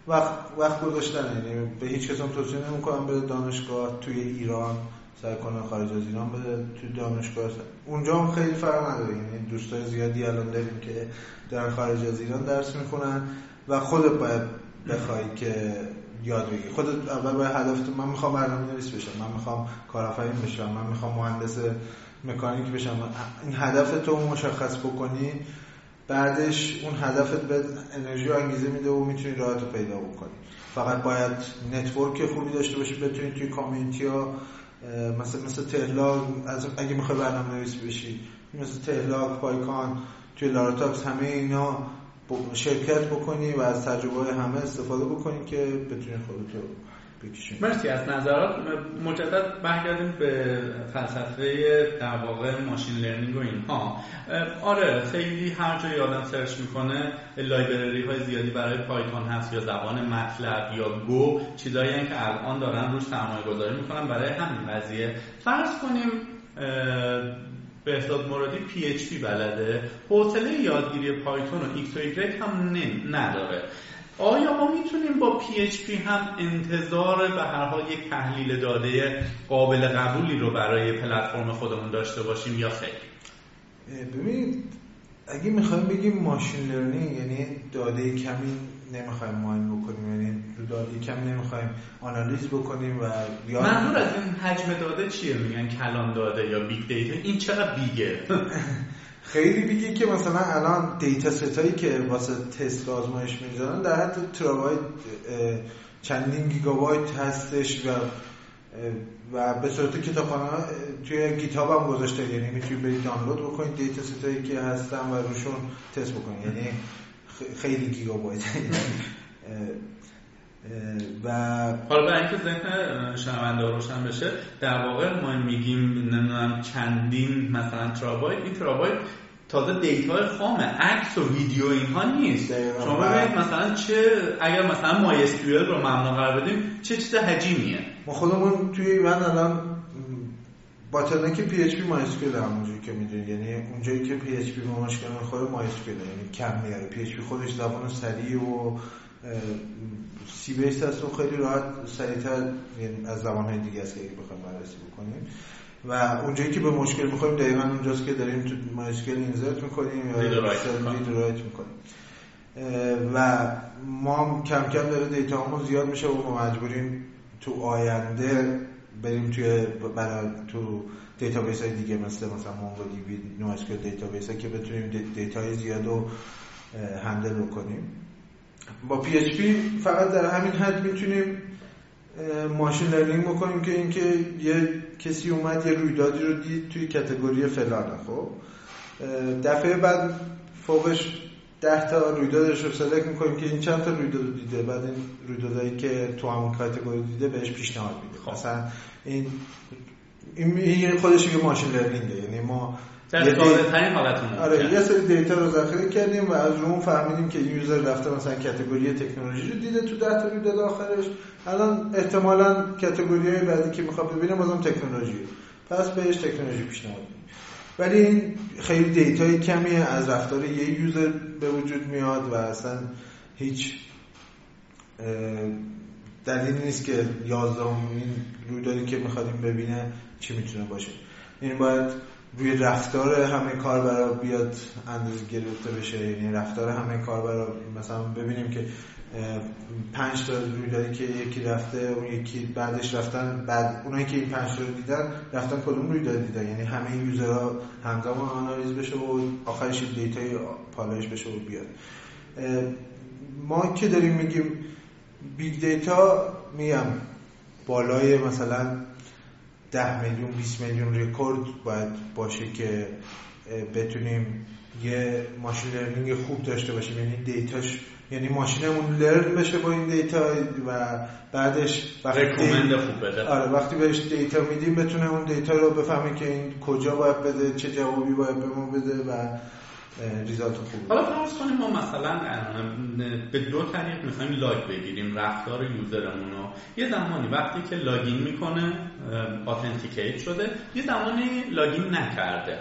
وقت, وقت گذاشتن. یعنی به هیچ کس هم توصیه نمی‌کنم بده دانشگاه توی ایران سعی کنه خارج از ایران بده توی دانشگاه. اونجا هم خیلی فرق نداره. یعنی دوستای زیادی الان داریم که در خارج از ایران درس می‌خونن و خودت باید بخوای که یاد بگیری. خودت اول باید هدفت من می‌خوام برنامه نویس بشم من می‌خوام کارآفرین بشم من می‌خوام مهندس مکانیک بشم. این هدف تو مشخص بکنی بعدش اون هدفت به انرژی و انگیزه میده و می‌تونی راهت رو پیدا بکنی. فقط باید network خوبی داشته باشی بتونی توی community ها مثل مثل تهلاگ از اگه می‌خوای برنامه نویس بشی مثل تهلاگ PyCon توی LaraTalks همه اینا شرکت بکنی و از تجربه همه استفاده بکنی که بتونی خودتو بکشیم مرسی از نظرات مجدد برگردیم به فلسفه در واقع machine learning و اینها. آره خیلی هر جایی آدم search می‌کنه library های زیادی برای Python هست یا زبان MATLAB یا Go چیزایی که الان دارن روش سرمایه گذاری می‌کنن برای همین قضیه. فرض کنیم بهزاد مرادی PHP بلده حوصله یادگیری Python و ایکس و هم نداره. آیا ما می‌تونیم با PHP هم انتظار به هر حال یک تحلیل داده قابل قبولی رو برای پلتفرم خودمون داشته باشیم یا خیر؟ ببینید اگه می‌خوایم بگیم machine learning یعنی داده کمی نمی‌خوایم mine بکنیم یعنی رو داده کمی نمی‌خوایم آنالیز بکنیم و منظور از این حجم داده چیه؟ میگن کلان داده یا big data این چقدر big ه خیلی دیگه که مثلا الان data set ایی که واسه تست آزمایش می‌ذارن در حد ترابایت چندین گیگابایت هستش و و به صورت کتابخانه توی GitHub هم گذاشته یعنی می‌تونید برید دانلود بکنید data set ایی که هستن و روشون تست بکنید یعنی خیلی گیگابایت. و حالا برای اینکه ذهن شنونده روشن بشه در واقع ما میگیم نمی‌دونم چندین مثلا ترابایت این ترابایت تازه data خام عکس و ویدیو اینها نیست. شما ببینید مثلا چه اگر مثلا مای رو ممنوع قرار بدیم چه چیز حجیمیه ما خودمون توی ایوند الان که PHP MySQL همونجوری که می‌دونید. یعنی اونجایی که PHP به مشکل می‌خوره مای یعنی کم میاره PHP خودش زبان سریع و C base هست و خیلی راحت سریعتر یعنی از زبان های دیگه است که اگه بخوایم بررسی بکنیم. و اونجایی که به مشکل می‌خوریم دقیقا اونجاست که داریم تو مشکل insert می‌کنیم یا write می‌کنیم. و ما کم کم داره data هامون زیاد میشه و ما مجبوریم تو آینده بریم توی برای تو database های دیگه مثل مثلا MongoDB NoSQL database ها که بتونیم data های زیاد رو handle بکنیم. با PHP فقط در همین حد می‌تونیم machine learning بکنیم که اینکه یه کسی اومد یه رویدادی رو دید توی category فلانه خب دفعه بعد فوقش ده تا رویدادش رو select می‌کنیم که این چند تا رویداد دیده بعد این رویدادایی که تو همون category دیده بهش پیشنهاد میده خب. مثلا این این خودش یه machine learning ه یعنی ما در ساده ترین حالتش آره یه سری data رو ذخیره کردیم و از اون فهمیدیم که user رفته مثلا category تکنولوژی رو دیده تو ده تا رویداد آخرش. الان احتمالاً category های بعدی که می‌خواد ببینه بازم تکنولوژی. پس بهش تکنولوژی پیشنهاد ولی این خیلی data ی کمی از رفتار یه user به وجود میاد و اصلا هیچ دلیل نیست که یازدهمین رویدادی که میخوادیم ببینه چی می‌تونه باشه. این باید روی رفتار همه کاربرا بیاد اندازه گرفته بشه. یعنی رفتار همه کاربرا مثلا ببینیم که پنج تا رویدادی که یکی رفته اون یکی بعدش رفتن بعد اونایی که این پنج رو دیدن رفتن کدوم رویداد دیدن؟ یعنی همه یوزرها همزمان آنالیز بشه و آخرش دیتای پالایش بشه و بیاد. ما که داریم میگیم big data میگم بالای مثلا ده میلیون 20 میلیون رکورد باید باشه که بتونیم یه machine learning خوب داشته باشیم. یعنی data ش یعنی ماشینمون learn بشه با این data و بعدش وقتی خوب بده. آره وقتی بهش data میدیم بتونه اون data رو بفهمه که این کجا باید بده چه جوابی باید به ما بده و result خوب حالا فرض کنیم ما مثلا به دو طریق می‌خوایم log بگیریم رفتار user مون رو. یه زمانی وقتی که login می‌کنه authenticate شده یه زمانی login نکرده.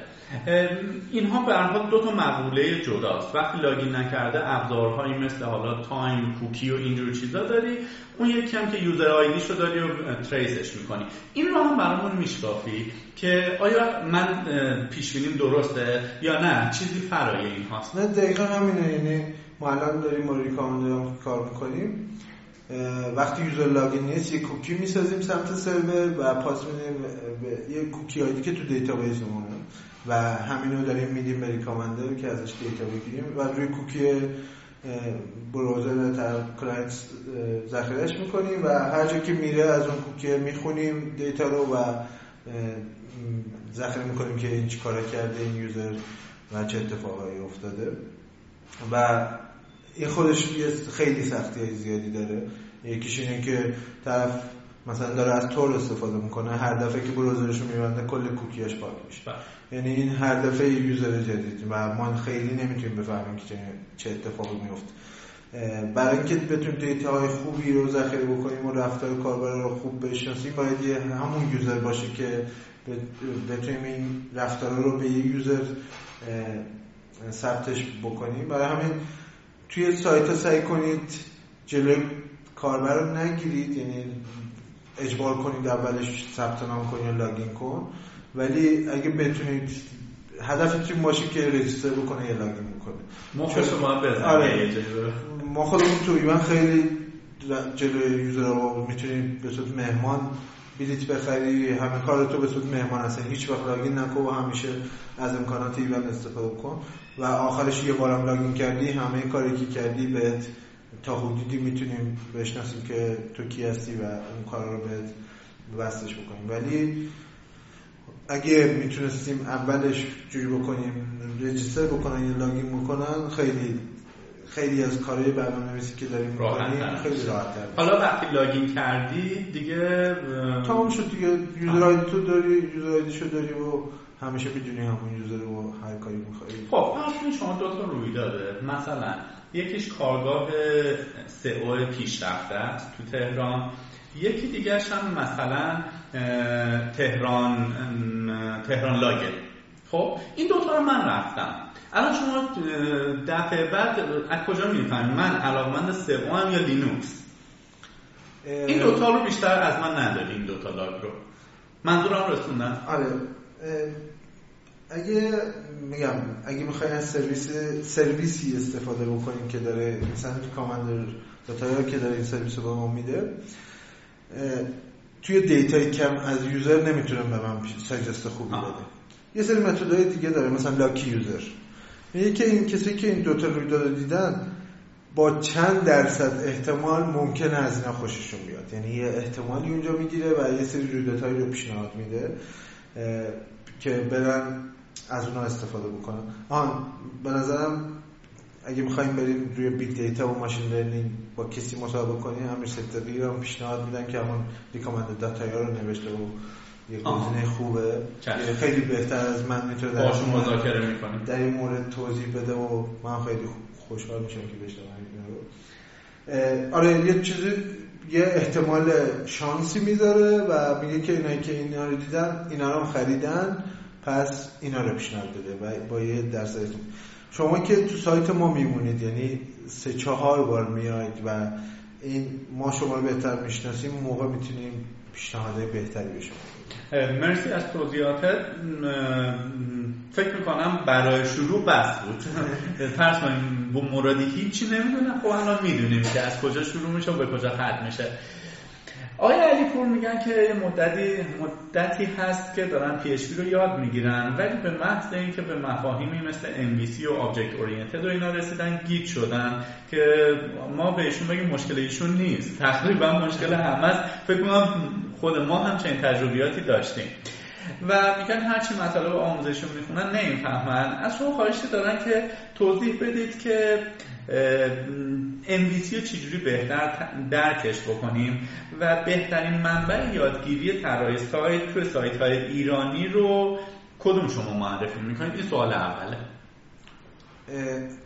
اینها به هر دو تا مقوله جداست. وقتی login نکرده ابزارهایی مثل حالا time cookie و اینجور چیزا داری اون یکی هم که user ID ش رو داری و trace ش می‌کنی. این رو هم برامون میشکافی که آیا من پیش درسته یا نه؟ چیزی فرای این هاست. نه دقیقا همینه. یعنی ما الان داریم با recommender کار می‌کنیم. وقتی user login نیست یه کوکی می‌سازیم سمت سرور و pass میدیم یه cookie ID که تو database مونه و همین رو داریم میدیم به recommender که ازش data بگیریم و روی cookie browser client ذخیرش می‌کنیم و هر جا که میره از اون کوکی می‌خونیم data رو و ذخیره می‌کنیم که این چی کارا کرده این user و چه اتفاقایی افتاده. و این خودش خیلی سختی های زیادی داره. یکیش اینه که طرف مثلا داره از تور استفاده می‌کنه هر دفعه که browser ش رو میبنده کل کوکیاش پاک میشه. بله. یعنی این هر دفعه user جدید و ما خیلی نمی‌تونیم بفهمیم که چه اتفاقی میفته برای اینکه بتونیم data های خوبی رو ذخیره بکنیم و رفتار کاربر رو خوب بشناسیم باید یه همون user باشه که بتونیم این رفتار رو به یه user ثبتش بکنیم. برای همین توی سایت ها سعی کنید جلوی کاربر رو نگیرید. یعنی اجبار کنید اولش ثبت نام کن یا login کن. ولی اگه بتونید هدفتون باشه که register بکنه یا login بکنه. ما شما آره. ما خودمون تو ایوند خیلی جلوی user رو می‌تونیم به صورت مهمان بلیت بخری همه کار تو به صورت مهمان هستن. هیچ وقت login نکن و همیشه از امکانات ایوند استفاده کن. و آخرش یه بارم login کردی همه کاری که کردی بهت تا حدودی می‌تونیم بشناسیم که تو کی هستی و اون کار رو بهت وصلش بکنیم. ولی اگه می‌تونستیم اولش جوری بکنیم register بکنن یا login بکنن خیلی خیلی از کارهای برنامه نویسی که داریم می‌کنیم خیلی راحت حالا وقتی login کردی دیگه تمام شد دیگه. user ID تو داری user ID شو داری و همیشه بدونی همون user رو هر کاری می‌خوای. خب شما دو تا رویداده. مثلا یکیش کارگاه سئو پیشرفته است تو تهران. یکی دیگرش هم مثلا تهران تهران لاگه خب این دوتا رو من رفتم. الان شما دفعه بعد از کجا می‌فهمید من علاقمند سئو هم یا لینوکس؟ این دوتا رو بیشتر از من نداری این دوتا لاگ رو. منظورم رسوندن آره. اگه میگم اگه می‌خوای از سرویس سرویسی استفاده بکنیم که داره مثلا کاماندر داتا که داره این سرویس رو به ما میده توی دیتای کم از یوزر نمی‌تونم به من سایجست خوبی بده. یه سری متدهای دیگه داره مثلا لاکی یوزر. میگه که این کسی که این دوتا رویداد دیدن با چند درصد احتمال ممکنه از اینا خوششون بیاد. یعنی یه احتمالی اونجا می‌گیره و یه سری رویدادهایی رو پیشنهاد میده که برن از اونا استفاده بکنن آن به نظرم اگه می‌خوایم بریم روی بیگ دیتا و ماشین لرنینگ با کسی مصاحبه کنیم امیر صدقی رو پیشنهاد میدن که همون ریکامند داتا رو نوشته و یه گزینه خوبه. خیلی بهتر از من می‌تونه در مذاکره می‌کنه. در این مورد توضیح بده و من خیلی خوشحال میشم که بشنوم رو. آره یه چیزی یه احتمال شانسی می‌ذاره و میگه که اینایی که اینا رو دیدن اینا رو خریدن. پس اینا رو پیشنهاد بده و با یه درصد شما که تو سایت ما میمونید یعنی سه چهار بار میاید و این ما شما رو بهتر می‌شناسیم موقع می‌تونیم پیشنهادهای بهتری به شما مرسی از توضیحاتت. فکر می‌کنم برای شروع بس بود. فرض کنیم با مرادی هیچی نمی‌دونم. خب الان می‌دونیم که از کجا شروع میشه و به کجا ختم میشه. آقای علی پور میگن که یه مدتی مدتی هست که دارن پی رو یاد می‌گیرن ولی به محض اینکه به مفاهیمی مثل MVC و Object Oriented و اینا رسیدن گیت شدن که ما بهشون بگیم مشکل ایشون نیست. تقریبا مشکل همه است. فکر کنم خود ما هم چنین تجربیاتی داشتیم. و میگن هرچی مطالب آموزشون می‌خونن نمی‌فهمن. از شما خواهش دارن که توضیح بدید که MVC رو چجوری بهتر درکش بکنیم؟ و بهترین منبع یادگیری طراحی سایت توی سایت های ایرانی رو کدوم شما معرفی می‌کنید؟ این سوال اوله.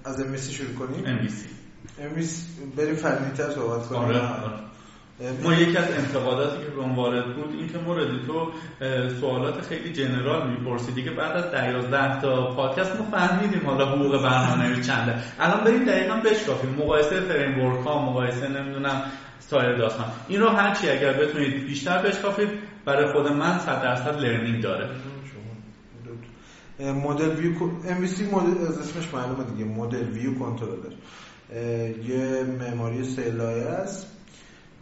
از MVC شروع کنیم؟ MVC MVC بریم فرمیتر صحبت کنیم. آره. ما یکی از انتقاداتی که به وارد بود این که مورد تو سوالات خیلی جنرال میپرسیدی که بعد از 12 تا پادکست ما فهمیدیم حالا حقوق برنامه‌نویسی چنده. الان بریم دقیقا بشکافیم. مقایسه فریم ها مقایسه نمی‌دونم سایر داستان. این رو هرچی اگر بتونید بیشتر بشکافید برای خود من 100 درصد لرنینگ داره. model view ام مدل از اسمش معلومه دیگه. model view controller یه معماری سه است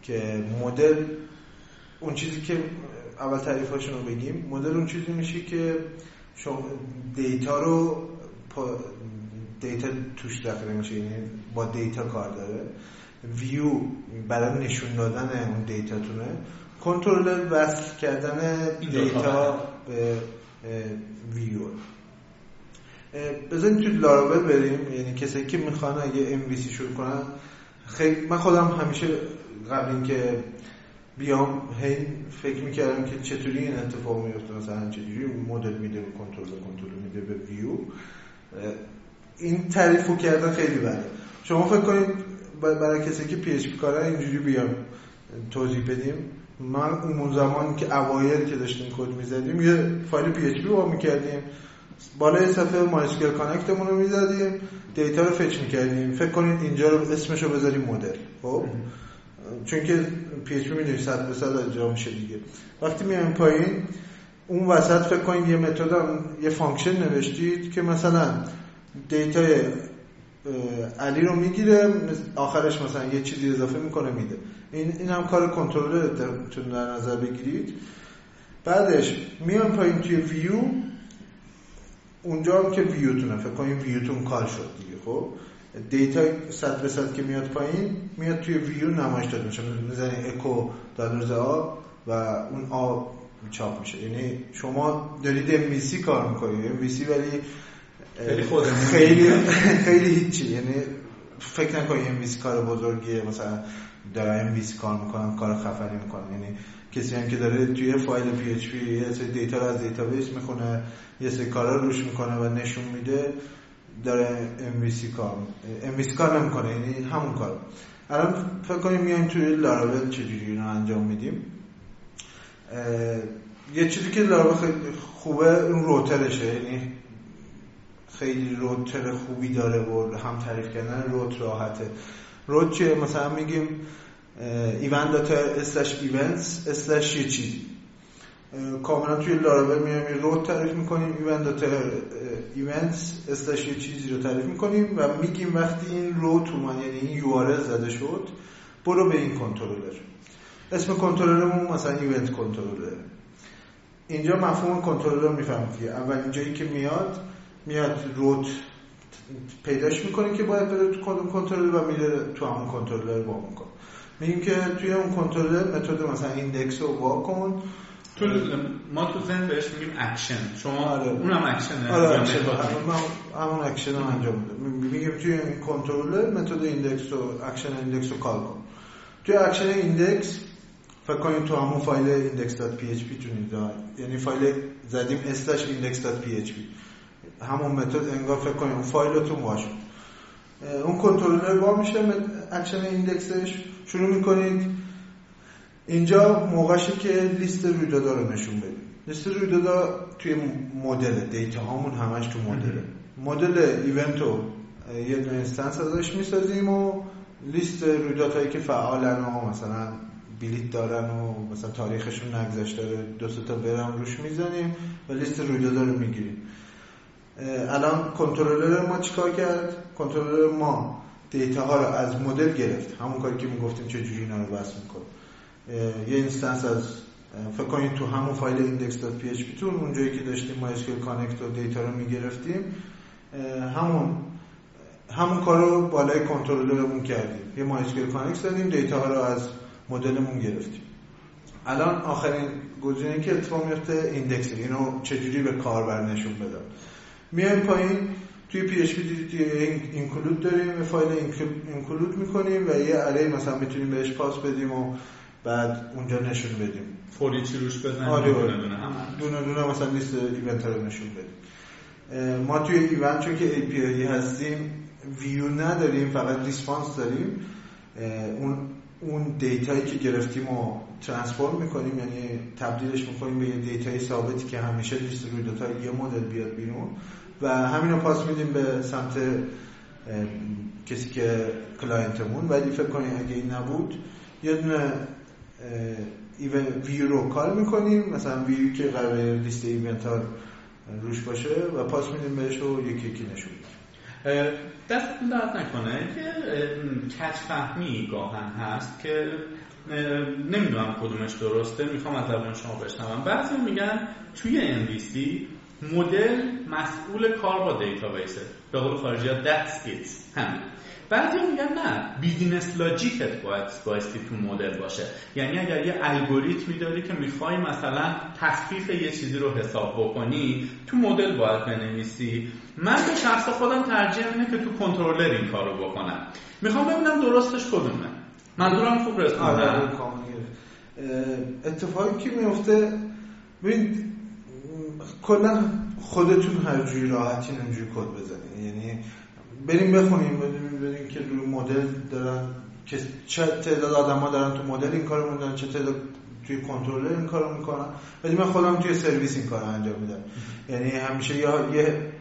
که مدل اون چیزی که اول تعریفاشون رو بگیم مدل اون چیزی میشه که شما data رو data توش داخل میشه یعنی با data کار داره. ویو برای نشون دادن اون data تونه. کنترل وصل کردن data به ویو بذاریم توی لاراول بریم. یعنی کسی که می‌خوان اگه MVC شروع کنن خیلی من خودم همیشه قبل اینکه بیام هی فکر می‌کردم که چطوری این اتفاق میفته مثلا چجوری مدل میده به کنترل کنترل میده به ویو این تعریفو کردن خیلی بده. شما فکر کنید برای کسی که پی اچ اینجوری بیام توضیح بدیم. من اون زمان که اوایل که داشتیم کد می‌زدیم یه فایل PHP وا می‌کردیم. بالای صفحه MySQL connect مون رو می‌زدیم. data رو fetch می‌کردیم. فکر کنید اینجا رو اسمش رو بذاریم مدل. خب؟ چون که پی اچ پی صد به صد اجرا میشه دیگه. وقتی میایم پایین اون وسط فکر کنید یه method یه function نوشتید که مثلا data ی علی رو می‌گیره آخرش مثلا یه چیزی اضافه می‌کنه میده. این این هم کار کنترل در نظر بگیرید. بعدش میام پایین توی ویو اونجا هم که ویوتونه. فکر کنید ویوتون کار شد دیگه خب؟ دیتا صد به صد که میاد پایین میاد توی ویو نمایش داده میشه. می‌زنی اکو دالرز آ و اون آ چاپ میشه. یعنی شما دارید MVC کار می‌کنید MVC ولی خیلی خیلی هیچی. یعنی فکر نکنید MVC کار بزرگیه. مثلا داره MVC کار می‌کنن کار خفنی می‌کنن یعنی کسی هم که داره توی فایل PHP یه سری data رو از database می‌خونه یه سری کارا روش می‌کنه و نشون میده. داره MVC کار MVC کار نمی‌کنه یعنی همون کار. الان فکر کنیم میایم توی لاراول چجوری اینو انجام میدیم. یه چیزی که لاراول خیلی خوبه اون روترشه یعنی خیلی روتر خوبی داره و هم تعریف کردن روت راحته. روت چیه؟ مثلا میگیم ایونت داتا اسلش ایونتس اسلش یه چیزی کاملا توی لاراول میایم رود تعریف می‌کنیم ایونت ایونتس اسلش چیزی رو تعریف می‌کنیم و میگیم وقتی این رو تومان یعنی این یو زده شد برو به این کنترلر. اسم کنترلرمون مثلا ایونت کنترلر اینجا مفهوم کنترلر می‌فهمید که اولین جایی که میاد میاد روت پیداش می‌کنه که باید بره تو کنترلر و میره تو همون کنترلر با می‌کنه میگیم که توی اون کنترلر متد مثلا ایندکس رو واکن تو ما تو زن بهش میگیم اکشن. شما آره. اونم اکشنه آره اکشن. همون اکشن هم انجام میده میگیم توی این کنترلر متد ایندکس و اکشن ایندکس رو کال کن. توی action index فکر کنید تو همون فایل index.php تونید یعنی فایل زدیم slash index.php همون method انگار فکر کنید اون فایلتون باشه. اون کنترلر وا میشه action index ش. شروع می‌کنید. اینجا موقعشه که لیست رویدادا رو نشون بدیم. لیست رویدادا توی model data هامون همش تو مدله. model event رو یه دونه instance ازش می‌سازیم و لیست رویدادهایی که فعالن و مثلا بلیت دارن و مثلا تاریخشون نگذشته دو تا where هم روش می‌زنیم و لیست رویدادا رو می‌گیریم. الان کنترلر ما چیکار کرد؟ کنترلر ما data ها رو از مدل گرفت. همون کاری که می‌گفتیم چه جوری اینا رو بس یه instance از فکر کنید تو همون فایل index.php تون اونجایی که داشتیم MySQL connect و data رو می‌گرفتیم همون همون کار رو بالای کنترلرمون کردیم. یه MySQL connect زدیم data ها رو از مدلمون گرفتیم. الان آخرین گزینه که اتفاق میفته index اینو چجوری به کاربر نشون بدم؟ میایم پایین توی PHP include داریم فایل include می‌کنیم و یه array مثلا می‌تونیم بهش پاس بدیم و بعد اونجا نشون بدیم. foreach ی روش بزنیم؟ آره دونه دونه. دونه دونه مثلا لیست event رو نشون بدیم. ما توی ایوند چون که API هستیم ویو نداریم فقط response داریم. اون اون data یی که گرفتیم و transform می‌کنیم یعنی تبدیلش می‌کنیم به یه data ی ثابتی که همیشه لیست روی دوتا یه مدل بیاد بیرون. و همین رو پاس میدیم به سمت کسی که client مون ولی فکر کنیم اگه این نبود یه دونه ویو رو کال می‌کنیم. مثلا ویو که قرار لیست ایونت ها روش باشه و پاس میدیم بهش و یکی یکی نشون دستتون درد نکنه. که کچ فهمی گاهن هست که نمی‌دونم کدومش درسته. می‌خوام از زبان شما بشنوم. بعضی میگن توی MVC مدل مسئول کار با دیتابیسه. به قول خارجی ها that's it. همین. بعضی میگن نه business logic ت باید بایستی تو مدل باشه. یعنی اگر یه الگوریتمی داری که می‌خوای مثلا تخفیف یه چیزی رو حساب بکنی تو مدل باید بنویسی. من به شخص خودم ترجیح اینه که تو کنترلر این کارو بکنم. می‌خوام ببینم درستش کدومه. منظورم خوب رسوندم؟ آره، اتفاقی که میفته ببین کلا خودتون هر جوری راحتین اونجوری کد بزنید یعنی بریم بخونیم بریم که روی مدل دارن که چه تعداد آدما دارن تو مدل این کارو می‌کنن چه تعداد توی کنترلر این کارو می‌کنن. ولی من خودم توی سرویس این کارو انجام میدم. یعنی همیشه یا یه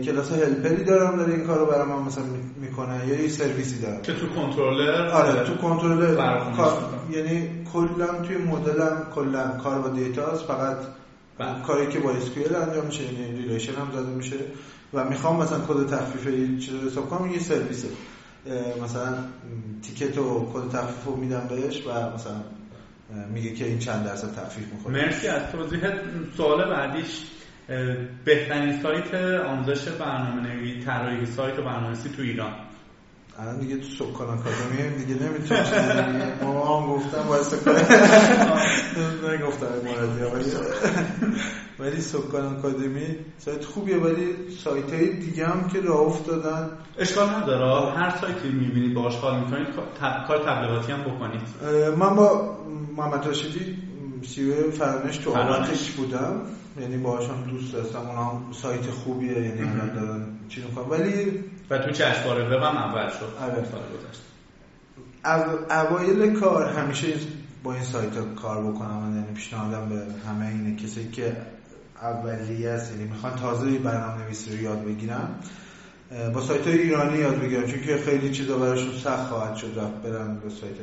کلاس helper ی دارم داره این کارو برای من مثلا می‌کنه یا یه سرویسی دارم. که تو کنترلر آره تو کنترلر کار. یعنی کلا توی مدلم کلا کار با data ست فقط بله. کاری که با SQL انجام میشه یعنی relation هم زده میشه. و می‌خوام مثلا کد تخفیف چیز رو حساب کنم یه سرویسه. مثلا تیکت و کد تخفیف رو میدم بهش و مثلا میگه که این چند درصد تخفیف می‌خوره. مرسی از توضیحت سوال بعدیش. بهترین سایت آموزش برنامه نویسی طراحی سایت و برنامه‌نویسی تو ایران. الان دیگه تو سکان آکادمی دیگه نمی‌تونم چیزی ما هم گفتم باید سکان نگفتم موردی ولی سکان آکادمی سایت خوبیه ولی سایت های دیگه هم که راه افتادن. اشکال نداره. هر سایتی می‌بینید باش حال می‌کنید کار تبلیغاتی هم بکنید من با محمد رشیدی سیوه فرانش تو آماتش بودم. یعنی باهاش هم دوست داشتم. اونها سایت خوبیه یعنی الان دارن چی می‌کنم ولی و تو چشماره وبم اول شد. آره. سال گذشت اوایل کار همیشه با این سایت ها کار بکنم. من یعنی پیشنهادم به همه اینه. کسی که اولیه است یعنی می‌خوان تازه برنامه نویسی رو یاد بگیرن. با سایت های ایرانی یاد بگیرن چون که خیلی چیزا براشون سخت خواهد شد رفت برن به سایت.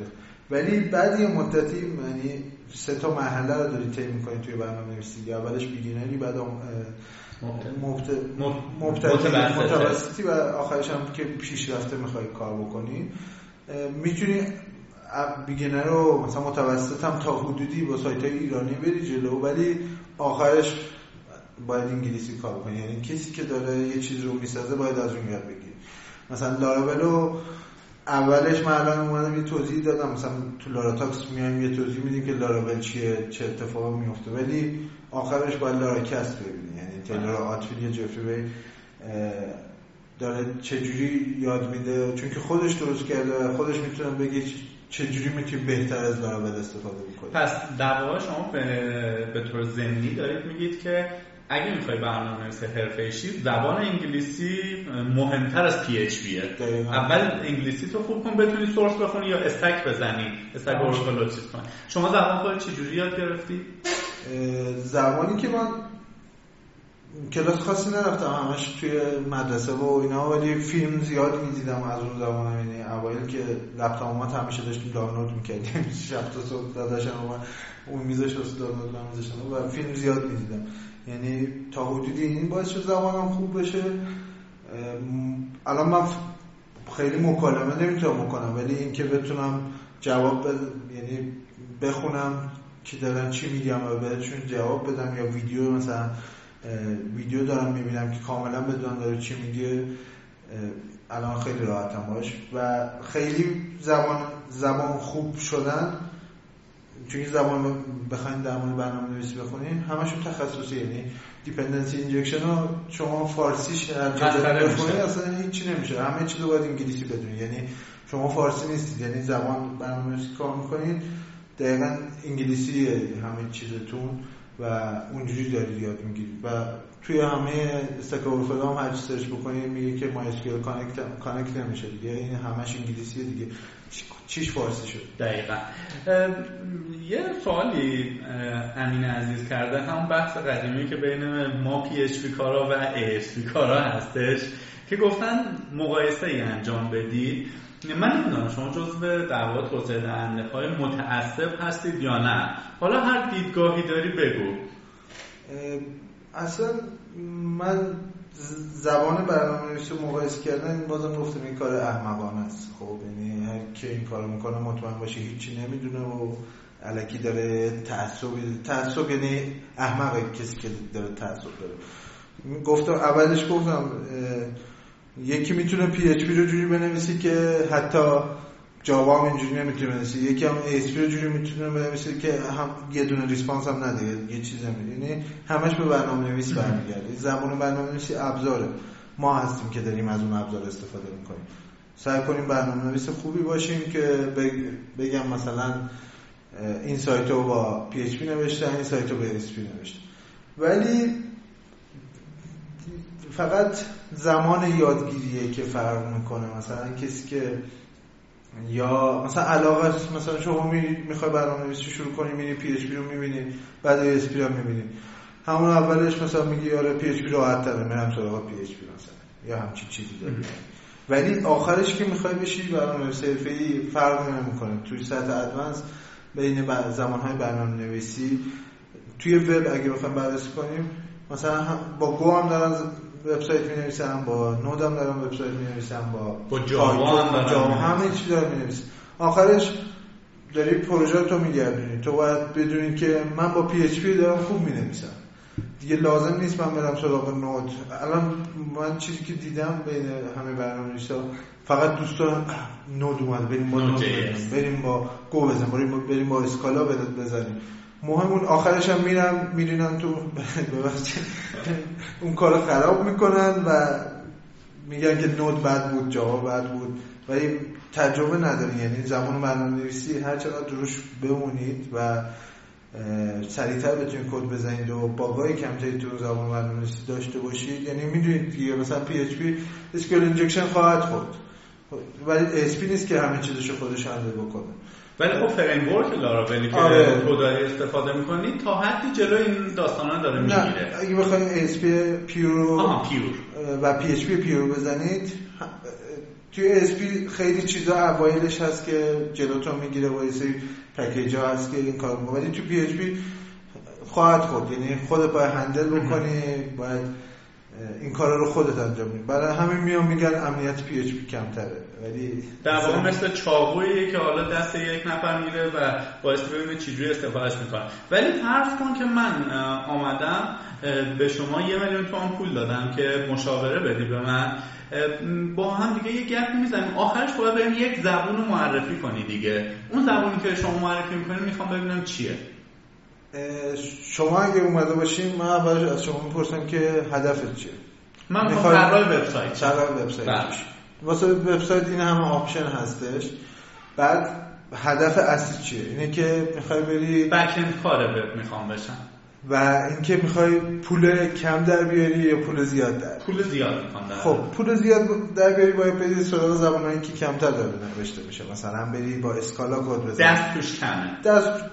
ولی بعد یه مدتی یعنی سه تا مرحله رو داری طی می‌کنی توی برنامه نویسی اولش beginner ی بعد متوسطی و آخرش هم که پیشرفته می‌خوای کار بکنی. می‌تونی beginner رو مثلا متوسط هم تا حدودی با سایت های ایرانی بری جلو ولی آخرش باید انگلیسی کار کنی. یعنی کسی که داره یه چیز رو می‌سازه باید از اون یاد بگیر مثلا لاراولو اولش من الان اومدم یه توضیح دادم. مثلا تو Laratalks میایم یه توضیح میدیم که لاراول چیه چه اتفاقی میفته ولی آخرش باید Laracast ببینی. یعنی Taylor Otwell یه Jeffrey داره چجوری یاد میده. چون که خودش درست کرده خودش می‌تونه بگه چجوری می‌تونی بهتر از لاراول استفاده بکنی پس در واقع شما به, به طور زمینی دارید میگید که اگه می‌خوای برنامه نویس حرفه‌ای زبان انگلیسی مهمتر از پی اچ بیه اول انگلیسی تو خوب کن بتونی سورس بخونی یا استک بزنی استک اوراکل چیز کنی شما زبان خودت چجوری یاد گرفتی؟ زبانی که من کلاس خاصی نرفتم همش توی مدرسه و اینا ولی فیلم زیاد می‌دیدم از اون زمان یعنی اوایل که لپتاپ همیشه داشتیم دانلود می‌کردیم. شب تا صبح داداشم اون میذاشت واسه دانلود من و فیلم زیاد می‌دیدم. یعنی تا حدودی این باعث شد زبانم خوب بشه. الان من خیلی مکالمه نمی‌تونم بکنم ولی اینکه بتونم جواب بد... یعنی بخونم که دارن چی میگم و بهشون جواب بدم یا ویدیو مثلا ویدیو دارم می‌بینم که کاملا بدونم داره چی میگه الان خیلی راحتم باش. و خیلی زبان زبان خوب شدن چون زبان بخواین در مورد برنامه نویسی بخونین همشون تخصصی یعنی dependency injection رو شما فارسیش بخونید اصلا هیچی نمیشه. همه چی رو باید انگلیسی بدونید یعنی شما فارسی نیستید. یعنی زبان برنامه نویسی کار می‌کنید دقیقا انگلیسی همه چیزتون و اونجوری دارید یاد می‌گیرید. و توی همه Stack هم هر چی سرچ بکنید میگه که MySQL connect connect نمیشه دیگه. این همش انگلیسیه دیگه. چیش فارسی شد؟ دقیقا. یه سوالی امین عزیز کرده. همون بحث قدیمی که بین ما PHP کارا و ASP کارا هستش که گفتن مقایسه ای انجام بدید. من نمی‌دونم شما جزو در واقع توسعه دهنده های متعصب هستید یا نه. حالا هر دیدگاهی داری بگو. اصلا من زبان برنامه نویسی مقایسه کردن بازم گفتم این کار احمقانه است. خب یعنی هر کی این کارو می‌کنه مطمئن باشه هیچی نمی‌دونه و الکی داره تعصب تعصب یعنی احمق کسی که داره تعصب داره. گفتم اولش گفتم یکی می‌تونه PHP رو جوری بنویسی که حتی Java هم اینجوری نمی‌تونه بنویسی یکی هم ASP رو جوری می‌تونه بنویسی که هم یه دونه response هم نده یه چیز هم یعنی همش به برنامه نویس برمیگرده. زبان برنامه نویسی ابزاره. ما هستیم که داریم از اون ابزار استفاده می‌کنیم. سعی کنیم برنامه نویس خوبی باشیم که بگم مثلا این سایت رو با PHP نوشتن این سایت رو به ASP نوشتن. ولی فقط زمان یادگیریه که فرق می‌کنه. مثلا کسی که یا مثلا علاقه است مثلا شما می‌خوای برنامه نویسی شروع کنی میری PHP رو می‌بینی بعد ASP رو می‌بینی. همون اولش مثلا میگی آره PHP راحت تره میرم سراغ PHP مثلا. یا همچین چیزی داره ولی آخرش که می‌خوای بشی برنامه حرفه‌ای فرق نمی‌کنه. توی سطح advance بین زبانهای برنامه نویسی توی وب اگه بخوایم بررسی کنیم مثلا با Go هم دارن وبسایت می نویسم با Node م دارم وبسایت می نویسم با با جاوا هم جاوا همه چی دارم می نویسم آخرش داری پروژه تو میگردونی. تو باید بدونی که من با پی اچ پی دارم خوب می نویسم دیگه لازم نیست من برم سراغ نود. الان من چیزی که دیدم بین همه برنامه فقط دوست دارم نود اومد. بریم با نود بریم با گو بزنیم. بریم با اسکالا بزنیم. مهم اون آخرش هم میرم میرینم تو اون کار خراب می‌کنن و میگن که نود بد بود جاوا بد بود. ولی تجربه نداری یعنی زمان برنامه نویسی هر چقدر روش بمونید و سریعتر بتونید کد بزنید و باگای کمتری تو زمان برنامه نویسی داشته باشید. یعنی می‌دونید دیگه مثلا PHP SQL injection خواهد خورد. ولی ASP نیست که همه چیزشو خودش handle بکنه. ولی خب framework Laravel ی که آره. تو داری استفاده می‌کنی تا حدی جلو این داستانا داره می‌گیره. اگه بخواید ASP pure و pure و PHP pure و بزنید توی ASP خیلی چیزا اوایلش هست که جلوتو می‌گیره و سری package ها هست که این کار می‌کنه. ولی تو PHP خواهد خود یعنی خود باید handle بکنی باید این کار رو خودت انجام میدی. برای همین میام میگن امنیت PHP کمتره. ولی در واقع مثل چاقویی که حالا دست یک نفر میره و باعث ببینه چجوری استفادهش می‌کنه. ولی فرض کن که من آمدم به شما یه میلیون تومان پول دادم که مشاوره بدی به من. با هم دیگه یه گپ می‌زنیم. آخرش باید بریم یک زبون معرفی کنی دیگه. اون زبونی که شما معرفی می‌کنی می‌خوام ببینم چیه. شما اگه اومده باشین من اول از شما می‌پرسم که هدفت چیه؟ من می‌خوام طراح وبسایت. طراح وبسایت. بله. واسه وبسایت این همه option هستش. بعد هدف اصلی چیه؟ اینه که می‌خوای بری back-end کار وب می‌خوام بشم. و اینکه می‌خوای پول کم در بیاری یا پول زیاد در پول زیاد می‌خوام خب پول زیاد در بیاری باید بری سراغ زبانایی که کمتر داره نوشته میشه. مثلا بری با اسکالا کد بزنی. دست توش کمه. دست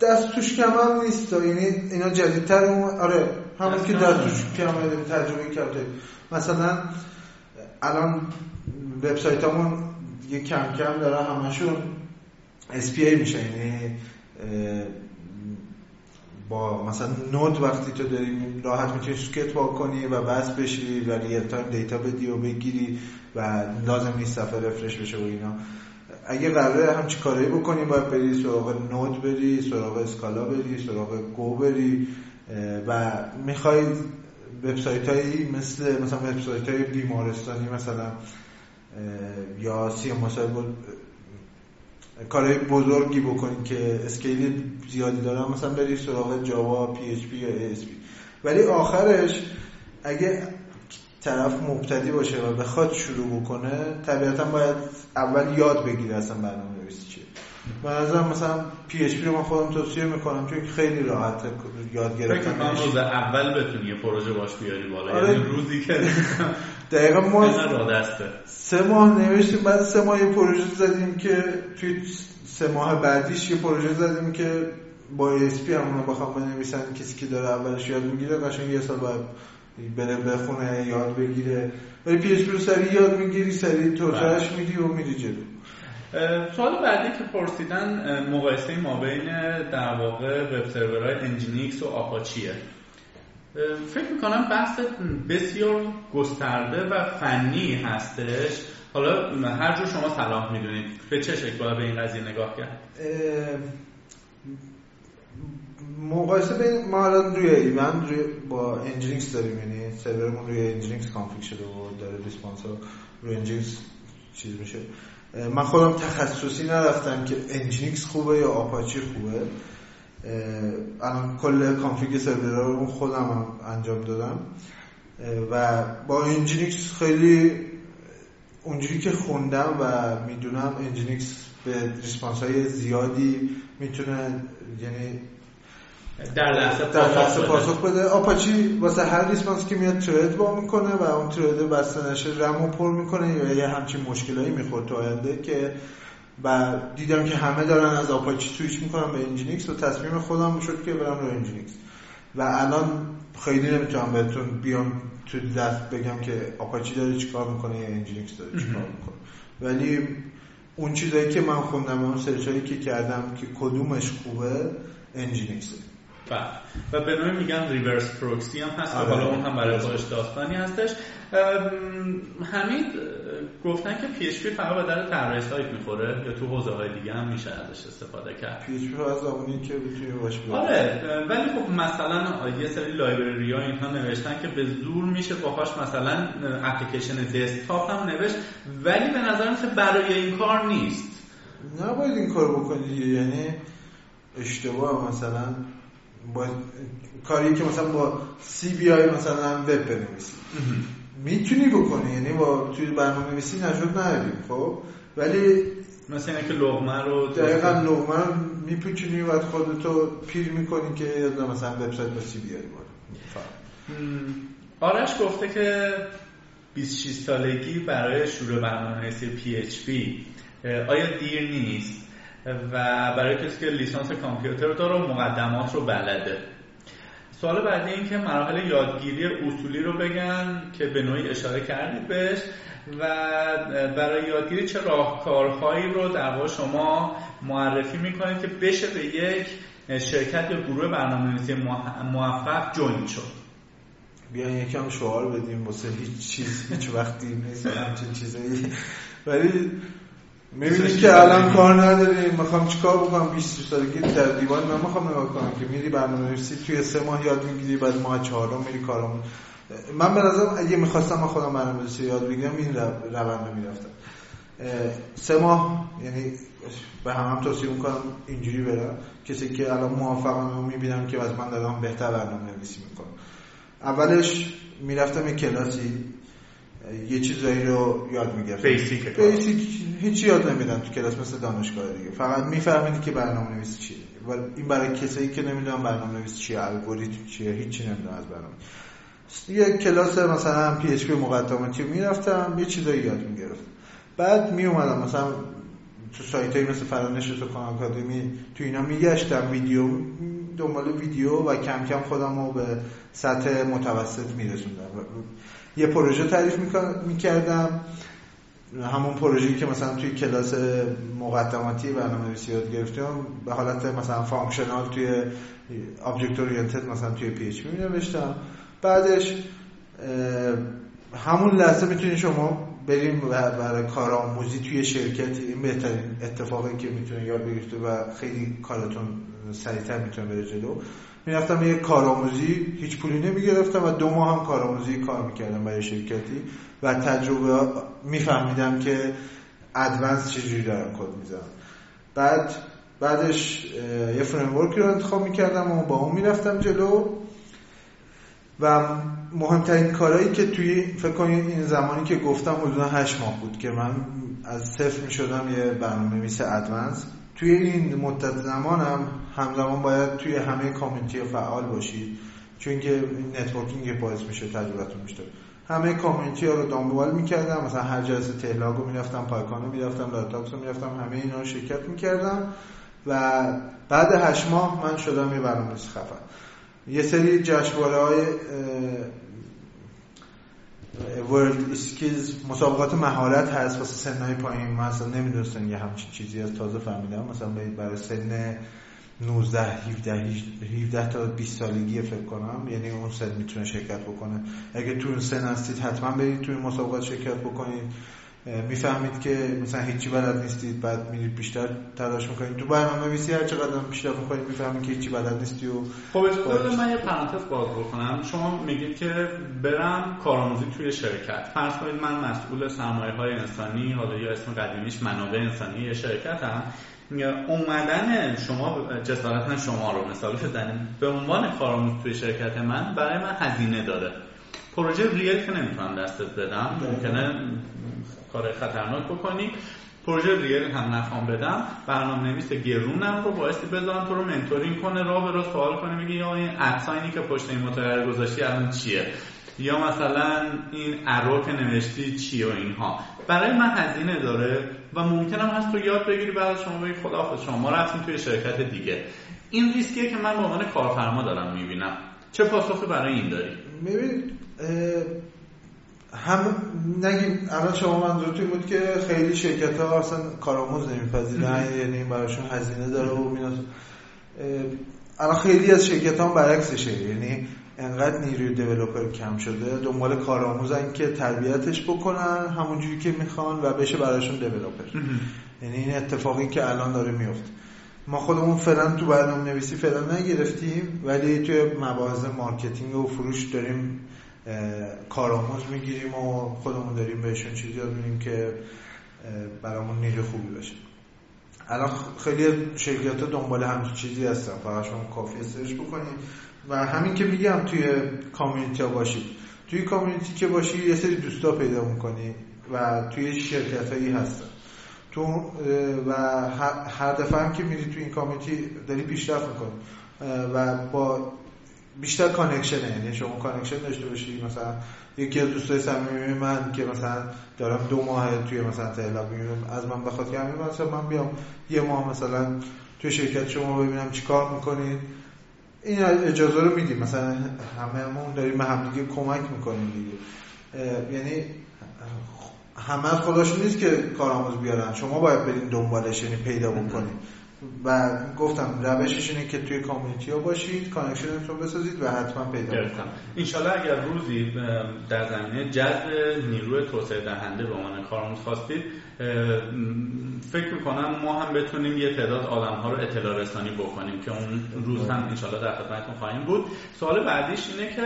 دست توش کم هم نیست یعنی اینا جدیدتر اون آره همون که دست توش کم تجربه کرده. مثلا الان وبسایت همون کم کم داره همشون SPA میشه. یعنی با مثلا Node وقتی تو داری راحت می‌تونی socket باز کنی و بس بشی و real-time data بدی و بگیری و لازم نیست صفحه refresh بشه و اینا. اگه قراره همچی کاری بکنی باید بری سراغ Node بری سراغ Scala بری سراغ Go بری و می‌خوای وبسایت هایی مثل مثلا وبسایت های بیمارستانی مثلا یا سی بود کارهای بزرگی بکنید که scale زیادی دارن. مثلا بری سراغ Java PHP یا ASP. ولی آخرش اگه طرف مبتدی باشه و بخواد شروع بکنه طبیعتا باید اول یاد بگیره اصلا برنامه نویسی چیه من مثلا PHP رو من خودم توصیه می‌کنم چون خیلی راحت یاد گرفتن روز اول بتونی یه پروژه باش بیاری بالا. آره. یعنی روزی که دقیقا ما سه ماه نوشتیم بعد سه ماه یه پروژه زدیم که توی سه ماه بعدیش یه پروژه زدیم که با ASP همونو بخوام بنویسن کسی که داره اولش یاد می‌گیره قشنگ یه سال باید بره بخونه یاد بگیره. ولی PHP رو سریع یاد می‌گیری سریع توسعهش بله. میدی و میری جلو. سوال بعدی که پرسیدن مقایسه ما بین در واقع وب سرورهای Nginx و آپاچیه فکر می‌کنم بحث بسیار گسترده و فنی هستش. حالا هر جور شما صلاح می‌دونید. به چه شکل باید به این قضیه نگاه کرد؟ مقایسه بین ما الان روی ایوند روی با Nginx داریم یعنی سرورمون روی Nginx config شده و داره response روی Nginx چیز میشه. من خودم تخصصی نرفتم که Nginx خوبه یا آپاچی خوبه. الان کل config سرور رو خودم انجام دادم. و با Nginx خیلی اونجوری که خوندم و می‌دونم Nginx به response های زیادی می‌تونه یعنی در لحظه پاسخ, پاسخ بده. آپاچی واسه هر response که میاد thread باز می‌کنه و اون thread بسته نشه رمو پر می‌کنه یا یه همچین مشکلایی می‌خورد تو آینده که و دیدم که همه دارن از Apache switch می‌کنن به Nginx و تصمیم خودم شد که برم رو Nginx. و الان خیلی نمی‌تونم بهتون بیام تو دست بگم که آپاچی داره چیکار می‌کنه یا Nginx داره چیکار می‌کنه. ولی اون چیزایی که من خوندم اون search ایی که کردم که کدومش خوبه Nginx ه. و به نوعی میگن reverse proxy هم هست. آره. حالا اون هم برای خودش داستانی هستش. حمید گفتن که PHP فقط به در طراحی سایت می‌خوره یا تو حوزه های دیگه هم میشه ازش استفاده کرد. PHP از زمانی که بتونی باش آره ولی خب مثلا یه سری library ها اینها نوشتن که به زور میشه باهاش مثلا application desktop هم نوشت ولی به نظر میاد برای این کار نیست. نباید این کار بکنی. یعنی اشتباه مثلا با کاری که مثلا با سی بیای مثلا وب بنویسی می‌تونی بکنی یعنی با توی برنامه نویسی نشد نداریم خب؟ ولی مثلا که لقمه رو دقیقا لقمه رو می‌پیچونی و خودتو پیر می‌کنی که بیای مثلا وبسایت با سی بیای آرش گفته که 26 سالگی برای شروع برنامه نویسی PHP آیا دیر نیست؟ و برای کسی که لیسانس کامپیوتر داره و مقدمات رو بلده. سوال بعدی این که مراحل یادگیری اصولی رو بگن که به نوعی اشاره کردید بهش و برای یادگیری چه راهکارهایی رو در شما معرفی می‌کنید که بشه به یک شرکت یا گروه برنامه‌نویسی موفق جوین شد. بیان یکم شعار بدیم واسه هیچ چیز هیچ وقتی نیست همچین چیزایی. ولی می‌بینی که الان کار نداری می‌خوام چیکار بکنم؟ 20 سالگی در دیوان من می‌خوام نگاه کنم که میری برنامه نویسی توی سه ماه یاد می‌گیری بعد ماه چهارم میری کارم من به نظرم اگه می‌خواستم من خودم برنامه نویسی یاد بگیرم این روند می‌رفتم. سه ماه یعنی به هم هم توصیه می‌کنم اینجوری برم. کسی که الان موافقم رو می‌بینم که از من دارم بهتر برنامه نویسی می‌کنم اولش می‌رفتم یک کلاسی. یه چیزایی رو یاد می‌گرفتم. بیسیک بیسیک هیچی یاد نمیدن تو کلاس مثل دانشگاه دیگه. فقط میفهمیدی که برنامه نویسی چیه این برای کسایی که نمی‌دونم برنامه نویسی چیه الگوریتم چیه هیچی نمی‌دونم از برنامه. یه کلاس مثلا PHP مقدماتی می‌رفتم یه چیزایی یاد می‌گرفتم. بعد می اومدم مثلا تو سایت مثل فرانش تو Khan Academy تو اینا میگشتم ویدیو دنبال ویدیو و کم کم خودم رو به سطح متوسط میرسوندم. یه پروژه تعریف می‌کردم. همون پروژه‌ای که مثلا توی کلاس مقدماتی برنامه نویسی یاد گرفتیم به حالت مثلا functional توی object oriented مثلا توی PH نوشتم بعدش همون لحظه می‌تونید شما بریم برای کارآموزی توی شرکتی این بهترین اتفاقی که می‌تونه یاد بگیرید و خیلی کارتون سریعتر می‌تونه بره جلو. می‌رفتم یه کارآموزی هیچ پولی نمی‌گرفتم و دو ماه هم کارآموزی کار می‌کردم برای شرکتی و تجربه میفهمیدم که advance چجوری دارم کد می‌زنم. بعد بعدش یه framework رو انتخاب می‌کردم و با اون می‌رفتم جلو و مهمترین کارهایی که توی فکر کنید این زمانی که گفتم حدودا هشت ماه بود که من از صفر می‌شدم یه برنامه نویس advance. توی این مدت زمانم همزمان باید توی همه community فعال باشید چون که networking باعث میشه تجربتون میشه همه community ها رو دنبال می‌کردم مثلا هر جلسه تهلاگ رو می‌رفتم پایکان رو می‌رفتم لاتاکس رو می‌رفتم همه اینا رو شرکت می‌کردم و بعد هشت ماه من شدم یه برنامه خفن. یه سری جشنواره های WorldSkills مسابقات مهارت هست واسه سنهای پایین. من اصلا نمی‌دونستم یه همچین چیزی هست تازه فهمیدم. مثلا برای سن 19 17 17 تا 20 سالگی فکر کنم. یعنی اون سن می‌تونه شرکت بکنه. اگه تو اون سن هستید حتما برید توی مسابقات شرکت بکنید. می‌فهمید که مثلا هیچی بلد نیستید بعد میرید بیشتر تلاش می‌کنید تو برنامه نویسی هر چقدر بیشتر می‌کنید می‌فهمید که هیچی بلد نیستی و خب اجازه من یه پرانتز باز بکنم. شما میگید که برم کارآموزی توی شرکت. فرض کنید من مسئول سرمایه های انسانی حالا یا اسم قدیمیش منابع انسانی یه شرکت هم اومدن شما جسارتا شما رو مثال بزنیم به عنوان کارآموز توی شرکت من برای من هزینه داره پروژه real که نمی‌تونم دستت بدم ممکنه کار خطرناک بکنی. پروژه real هم نخوام بدم. برنامه نویس گرونم رو بایستی بذارم. تو رو mentoring کنه راه به راه سوال کنه میگه یا این اد ساینی که پشت این متغیر گذاشتی الان چیه؟ یا مثلا این ارو که نوشتی چیه و اینها. برای من هزینه داره و ممکنم هست تو یاد بگیری بعد شما بگی خداحافظ شما رفتیم توی شرکت دیگه. این ریسکیه که من به عنوان کارفرما دارم می‌بینم. چه پاسخی برای این داری؟ ببین هم نگیم الان شما منظورتون بود که خیلی شرکت ها اصلا کارآموز نمیپذیرن یعنی براشون هزینه داره و میاد الان خیلی از شرکت ها برعکسشه. یعنی انقدر نیروی دیولپر کم شده دنبال کارآموزن که تربیتش بکنن همونجوری که می‌خوان و بشه براشون دیولپر یعنی این اتفاقی که الان داره میفته ما خودمون فعلا تو برنامه نویسی فعلا نگرفتیم ولی توی مباحث marketing و فروش داریم کارآموز می‌گیریم و خودمون داریم بهشون چیزی یاد میدیم که برامون نیروی خوبی باشه. الان خیلی شرکت ها دنبال همچین چیزی هستن. فقط شما کافی search بکنید و همین که میگم توی community ها باشید. توی community که باشی یه سری دوستا پیدا می‌کنی و توی شرکت هایی هستن. تو و هر دفعه هم که میری توی این community داری پیشرفت می‌کنی. و با بیشتر connection ه یعنی شما connection داشته باشی. مثلا یکی از دوستای صمیمی من که مثلا دارم دو ماه توی مثلا تهلاگ می‌بینم از من بخواد که مثلا من بیام یه ماه مثلا توی شرکت شما ببینم چیکار می‌کنید. این اجازه رو میدیم. مثلا هممون داریم همدیگه کمک می‌کنیم دیگه. یعنی همه از خداشون نیست که کارآموز بیارن. شما باید برین دنبالش یعنی پیدا بکنید و گفتم روشش اینه که توی community ها باشید connection تون بسازید و حتما پیدا کنید انشالله اگر روزی در زمینه جذب نیروی توسعه دهنده به عنوان کارآموز خواستید فکر می‌کنم ما هم بتونیم یه تعداد آدم ها رو اطلاع رسانی بکنیم که اون روز هم انشالله در خدمتتون خواهیم بود. سوال بعدیش اینه که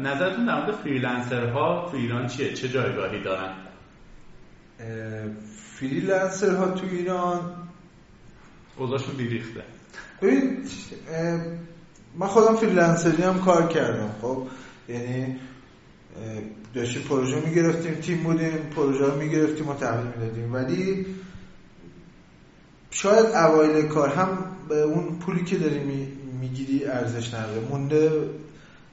نظرتون در مورد freelancer ها تو ایران چیه؟ چه جایگاهی دارن؟ freelancer ها تو ایران اوضاعشون بیریخته. ببین من خودم freelancer ی هم کار کردم. خب یعنی داشتیم پروژه می‌گرفتیم تیم بودیم پروژه رو می‌گرفتیم و تحویل می‌دادیم. ولی شاید اوایل کار هم به اون پولی که داری می‌گیری ارزش نداره. مونده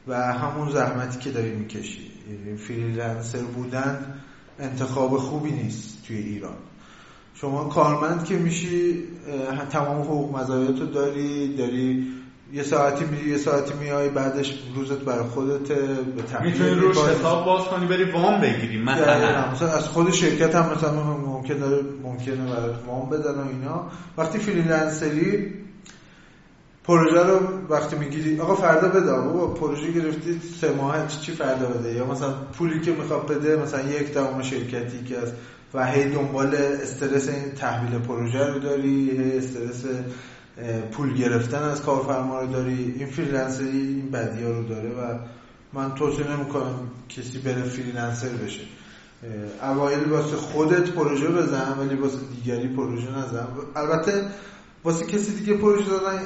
و همون زحمتی که داری می‌کشی. یعنی فریلنسر بودن انتخاب خوبی نیست توی ایران. شما کارمند که میشی تمام حقوق مزایاتو داری داری یه ساعتی میری یه ساعتی میای بعدش روزت برای خودت به می‌تونی روش حساب باز کنی بری وام بگیری مثلا. مثلا از خود شرکت هم مثلا ممکنه ممکنه برات وام بدن و اینا. وقتی freelancer ی پروژه رو وقتی می‌گیری آقا فردا بده بابا پروژه گرفتی سه ماه چی فردا بده؟ یا مثلا پولی که می‌خواد بده مثلا یک دوم شرکتی که از و هی دنبال استرس این تحویل پروژه رو داری هی استرس پول گرفتن از کارفرما رو داری این freelancer ی این بدی ها رو داره و من توصیه نمی‌کنم کسی بره freelancer بشه. اوایل واسه خودت پروژه بزن ولی واسه دیگری پروژه نزن. البته واسه کسی دیگه پروژه دادن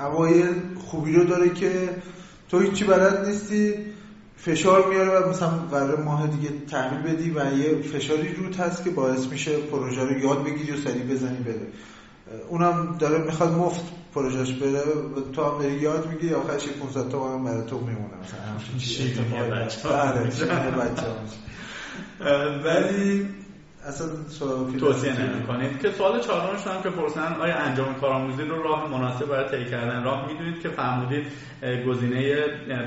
اوایل خوبی رو داره که تو هیچی بلد نیستی. فشار میاره و مثلا قرار ماه دیگه تحویل بدی و یه فشاری روت هست که باعث میشه پروژه رو یاد بگیری و سریع بزنی بده اونم داره می‌خواد مفت پروژهش بره و تو هم داری یاد میگی آخرش 500 تومن برای تو میمونه. مثلا همچین چیزی بچه ولی اصلا توصیه نمی کنید که سوال چهارمش هم که پرسن آیا انجام کارآموزی رو راه مناسب برای طی کردن راه می‌دونید که فرمودید گزینه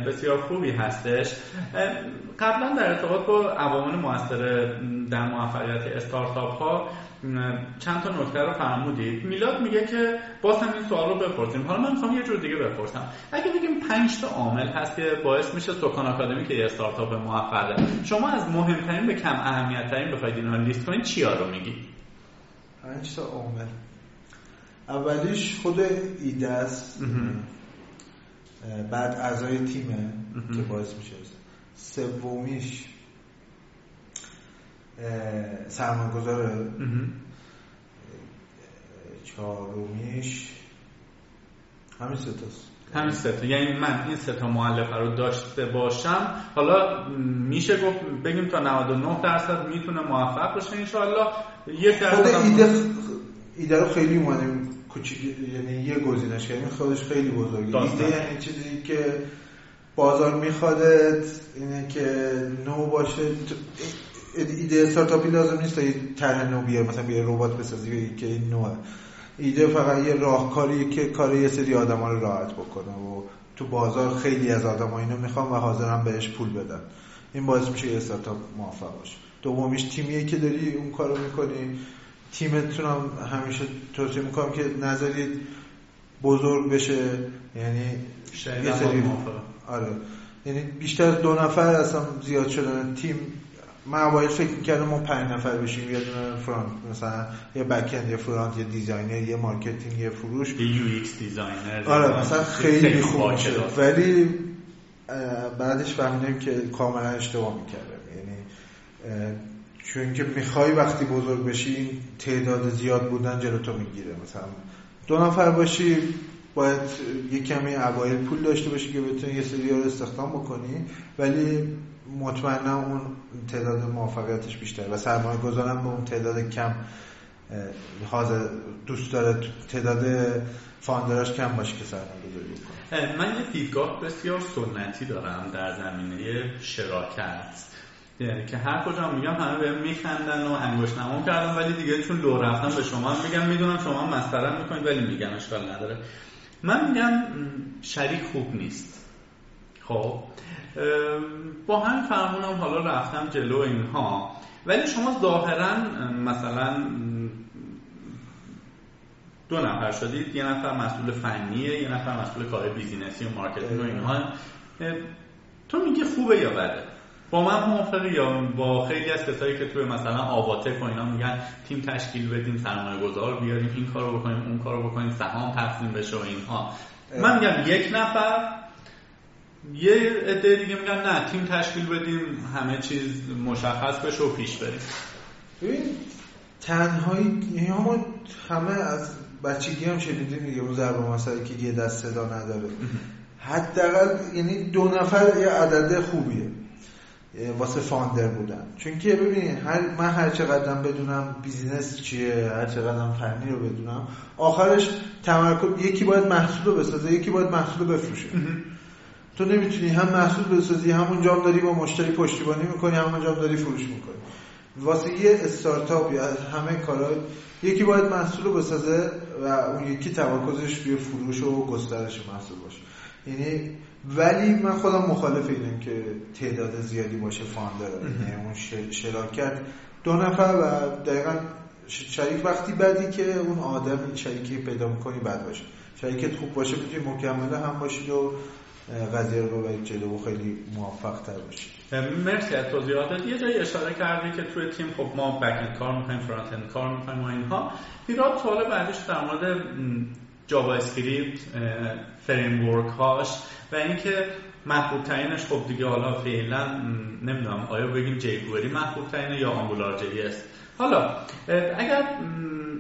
بسیار خوبی هستش. قبلا در ارتباط با عوامل موثر در موفقیت استارتاپ ها چند تا نکته رو فرمودید. میلاد میگه که باز هم این سوال رو بپرسیم. حالا من می‌خوام یه جور دیگه بپرسم. اگه بگیم 5 تا عامل هست که باعث میشه سکان آکادمی که یه استارتاپ موفقه شما از مهمترین به کم اهمیت ترین بخواید اینها لیست کنید چیا رو میگی 5 تا عامل. اولیش خود ایده است. بعد اعضای تیمه که باعث میشه. سومیش سرمایه‌گذار چهارمیش همین سه همین سه یعنی من این سه تا مؤلفه رو داشته باشم. حالا میشه گفت بگیم تا 99 درصد می‌تونه موفق بشه ان یک درصد خود ایده ایده رو خیلی اومدیم کوچیک یعنی یه گزینش. کردیم خودش خیلی بزرگه. ایده یعنی چیزی که بازار میخوادت اینه که نو باشه. ایده استارتاپی لازم نیست تا یه طرح نو بیار مثلا بیار ربات بسازی که این نوه. ایده فقط یه راهکاریه که کار یه سری آدما رو راحت بکنه و تو بازار خیلی از آدما اینو می‌خوان و حاضرن بهش پول بدن. این باعث میشه یه استارتاپ موفق باشه. دومیش تیمیه که داری اون کارو می‌کنی. تیمتون هم همیشه توصیه می‌کنم که نذارید بزرگ بشه. یعنی یه سری آره. یعنی بیشتر از دو نفر اصلا زیاد شدن. تیم من اوایل فکر می‌کردم ما پنج نفر بشیم یه دونه front مثلا یه back یه front یه designer یه marketing یه فروش. یه UX designer آره مثلا خیلی خوب میشه. ولی بعدش فهمیدم که کاملا اشتباه می‌کردم. یعنی چون که می‌خوای وقتی بزرگ بشی تعداد زیاد بودن جلو تو می‌گیره. مثلا دو نفر باشی باید یه کمی اوایل پول داشته باشی که بتونی یه سری رو استخدام بکنی. ولی مطمئنا اون تعداد موفقیتش بیشتر و سرمایه گذارم به اون تعداد کم حاضر دوست داره تعداد فاندراش کم باشه که سرمایه گذاری من یه دیدگاه بسیار سنتی دارم در زمینه شراکت که هر کجا میگم همه به میخندن و انگشت نمام کردم ولی دیگه چون دور رفتم به شما میگم می‌دونم شما مسخره می‌کنید ولی میگم اشکال نداره. من میگم شریک خوب نیست. خب؟ با همین فرمونم حالا رفتم جلو اینها. ولی شما ظاهرا مثلا دو نفر شدید. یه نفر مسئول فنیه یه نفر مسئول کار business ی و marketing و اینها. تو میگی خوبه یا بده؟ با من موافقی یا با خیلی از کسایی که توی مثلا آواتک و اینا میگن تیم تشکیل بدیم سرمایه گذار بیاریم این کارو بکنیم اون کارو بکنیم سهام تقسیم بشه و اینها. من میگم یک نفر یه عده دیگه میگن نه تیم تشکیل بدیم همه چیز مشخص بشه و پیش بریم. ببین تنهایی یعنی ما همه از بچگی هم شنیدیم دیگه اون ضرب مثلا که یه دست صدا نداره. حداقل یعنی دو نفر یه عدد خوبیه. واسه فاندر بودن. چون که ببینید هر من هر چقدر بدونم بیزینس چیه هر چقدر فنی رو بدونم آخرش تمرکز یکی باید محصول رو بسازه یکی باید محصول رو بفروشه. تو نمی‌تونی هم محصول بسازی همون جام داری با مشتری پشتیبانی می‌کنی همون جام داری فروش می‌کنی. واسه یه استارتاپ یا همه کارا یکی باید محصول رو بسازه و اون یکی تمرکزش روی فروش و گسترش محصول باشه. یعنی ولی من خودم مخالف اینم که تعداد زیادی باشه فاندر یعنی اون شراکت دو نفر و دقیقا شریک وقتی بدی که اون آدم شریکی پیدا می‌کنی بد باشه. شریکت خوب باشه می‌تونی مکمله هم باشید و قضیه رو ببرید جلو و خیلی موفق تر باشید مرسی از توضیحاتت. یه جایی اشاره کردی که توی تیم خب ما back کار می‌کنیم front کار می‌کنیم و اینها. پیرو سوال بعدش در مورد JavaScript frame هاش و اینکه محبوب ترینش خب دیگه حالا فعلا نمی‌دونم آیا بگیم jQuery محبوب ترینه یا Angular JS حالا اگر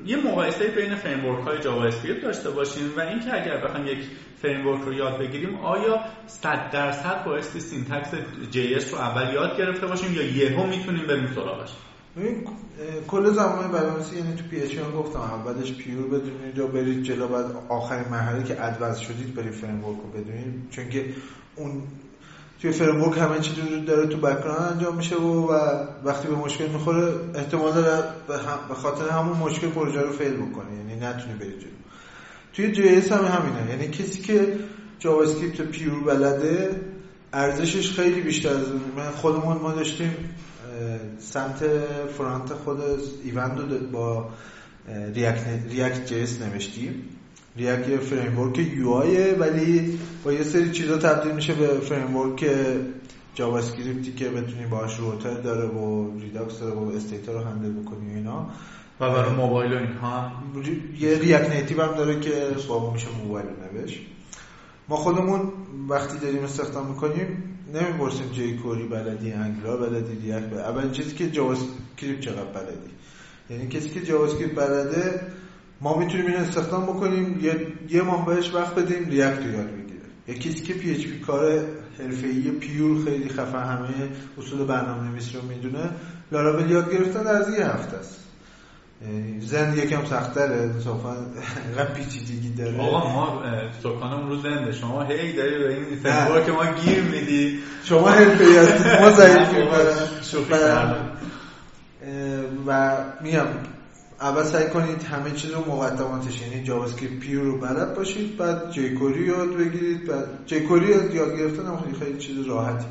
یه مقایسه بین framework های JavaScript داشته باشیم و اینکه اگر بخوایم یک framework رو یاد بگیریم آیا 100 درصد بایستی syntax JS رو اول یاد گرفته باشیم یا یهو می‌تونیم بریم سراغش؟ ببین کل زمان برنامه‌نویسی یعنی تو PHP گفتم اولش pure بدونید یا برید جلو بعد آخرین مرحله که advance شدید برید framework رو بدونید. چون که اون توی framework همه چیزی رو داره تو background انجام میشه و, و وقتی به مشکل می‌خوره احتمال داره به خاطر همون مشکل پروژه رو fail بکنه. یعنی نتونی برید جلو. توی JS هم همینه. یعنی کسی که JavaScript pure بلده ارزشش خیلی بیشتر از من خودمون ما داشتیم سمت front خود ایوند رو با React, React JS نوشتیم. React یه framework UI ولی با یه سری چیزا تبدیل میشه به framework JavaScript ی که بتونی باهاش router داره و Redux داره و state رو handle بکنی و اینا. و برای موبایل و اینها. یه React Native هم داره که با میشه موبایل نوشت. ما خودمون وقتی داریم استخدام می‌کنیم نمی‌پرسیم jQuery بلدی Angular بلدی React بلدی. اول چیزی که JavaScript چقدر بلدی؟ یعنی کسی که جاوا اسکریپت بلده ما می‌تونیم این استخدام بکنیم یه, یه ماه بهش وقت بدیم ریاکت رو یاد بگیره یه کسی که پی اچ پی کار حرفه‌ای پیور خیلی خفن همه اصول برنامه‌نویسی رو می‌دونه لاراول یاد گرفتن در یه هفته است. زن یکم سختره انصافا اینقدر پیچیدگی داره. آقا ما سکانمون رو زنده. شما هی داری به این سنوار که ما گیر میدی. شما حرفه‌ای هستید ما ضعیفیم و میگم اول سعی کنید همه چیز رو مقدماتش یعنی JavaScript pure رو بلد باشید بعد jQuery یاد بگیرید بعد jQuery یاد گرفتن هم خیلی خیلی چیز راحتی.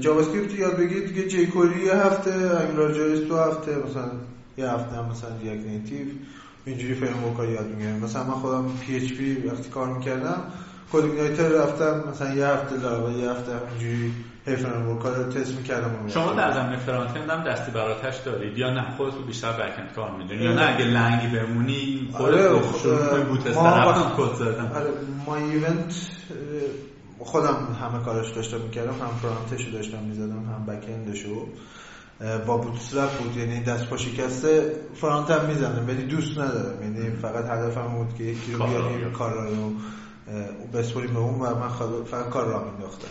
JavaScript یاد بگیرید دیگه jQuery یه هفته Angular JS دو هفته مثلا یه هفته مثلا React Native اینجوری framework یاد می‌گیرم مثلا من خودم PHP وقتی کار می‌کردم CodeIgniter رفتم مثلا یه هفته لاغا یه هفته اینجوری work رو تست می‌کردم شما در زمینه front-end هم دستی بر آتش دارید. یا نه خودت بیشتر back-end کار می‌دونی یا نه اگه لنگی بمونی خودت آره شروع کنی Bootstrap کد زدن. آره ما ایوند خودم همه کارش داشتم می‌کردم هم front ش داشتم می‌زدم هم back-end شو با Bootstrap بود یعنی دست پا شکسته front هم می‌زنم ولی دوست ندارم. یعنی فقط هدفم بود که یکی رو بیاریم کار رو بسپریم به اون و من فقط کار را مینداختم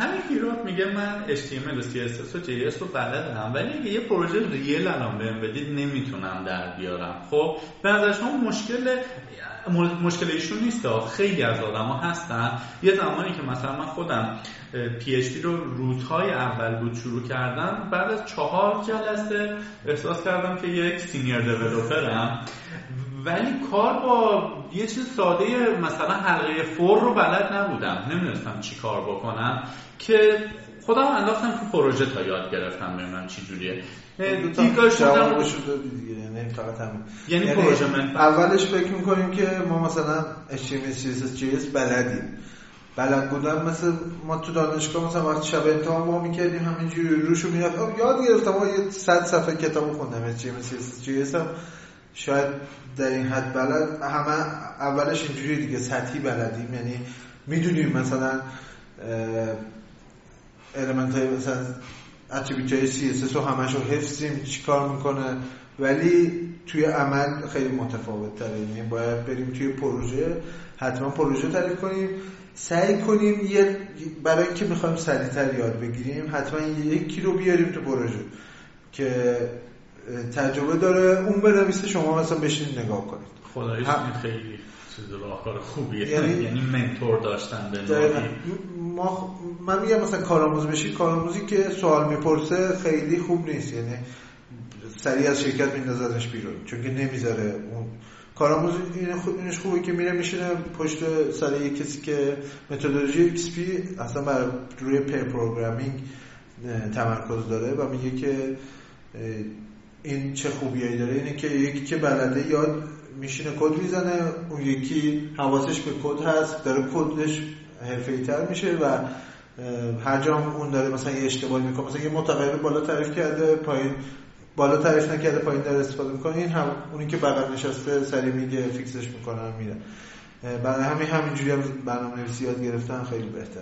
همین هیروت میگه من HTML و CSS و JS رو بلدم ولی اگه یه پروژه real الان بهم بدید نمی‌تونم در بیارم. خب به نظر شما مشکل مشکل ایشون نیست خیلی از ها هستن. یه زمانی که مثلا من خودم PHP رو روزهای اول بود شروع کردم بعد از چهار جلسه احساس کردم که یک senior developer م ولی کار با یه چیز ساده مثلا حلقه فور رو بلد نبودم. نمی‌دونستم چی کار بکنم. که خودم انداختم تو پروژه تا یاد گرفتم ببینم چی جوریه. دیگه شده دیگه. یعنی فقط یعنی, یعنی پروژه من. اولش فکر می‌کنیم که ما مثلا HTML CSS JS بلدیم. بلد بودن مثل ما تو دانشگاه مثلا وقتی شب امتحان ما می‌کردیم همینجوری روشو می‌رفت. یاد گرفتم ما یه صد صفحه کتابو خوندم. HTML CSS JS هم. شاید در این حد بلد همه اولش اینجوری دیگه سطحی بلدیم. یعنی می‌دونیم مثلا المنت های مثلا اتریبیوت های CSS رو همش رو حفظیم چیکار می‌کنه. ولی توی عمل خیلی متفاوت تره یعنی باید بریم توی پروژه حتما پروژه تعریف کنیم. سعی کنیم یه برای که می‌خوایم سریعتر یاد بگیریم حتما یکی رو بیاریم تو پروژه که تجربه داره. اون بنویسه شما مثلا بشین نگاه کنید. خدایش هم... خیلی چیز راهکار خوبیه. یعنی, یعنی منتور داشتن به ما من میگم مثلا کارآموز بشید کارآموزی که سوال می‌پرسه خیلی خوب نیست. یعنی سریع از شرکت میندازدش بیرون. چون که نمی‌ذاره اون کارآموز اینش خوبه که میره میشینه پشت سر یک کسی که متدولوژی XP اصلا بر روی pair programming تمرکز داره و میگه که این چه خوبیایی داره اینه که یکی که بلده یاد میشینه کد می‌زنه اون یکی حواسش به کد هست داره کدش حرفه‌ای تر میشه و هر جا اون داره مثلا یه اشتباهی می‌کنه مثلا یه متغیر بالا تعریف کرده پایین بالا تعریف نکرده پایین داره استفاده می‌کنه این هم اونی که بغل نشسته سری میگه fix ش می‌کنه میره. برای همین همینجوری هم برنامه نویسی یاد گرفتن خیلی بهتر.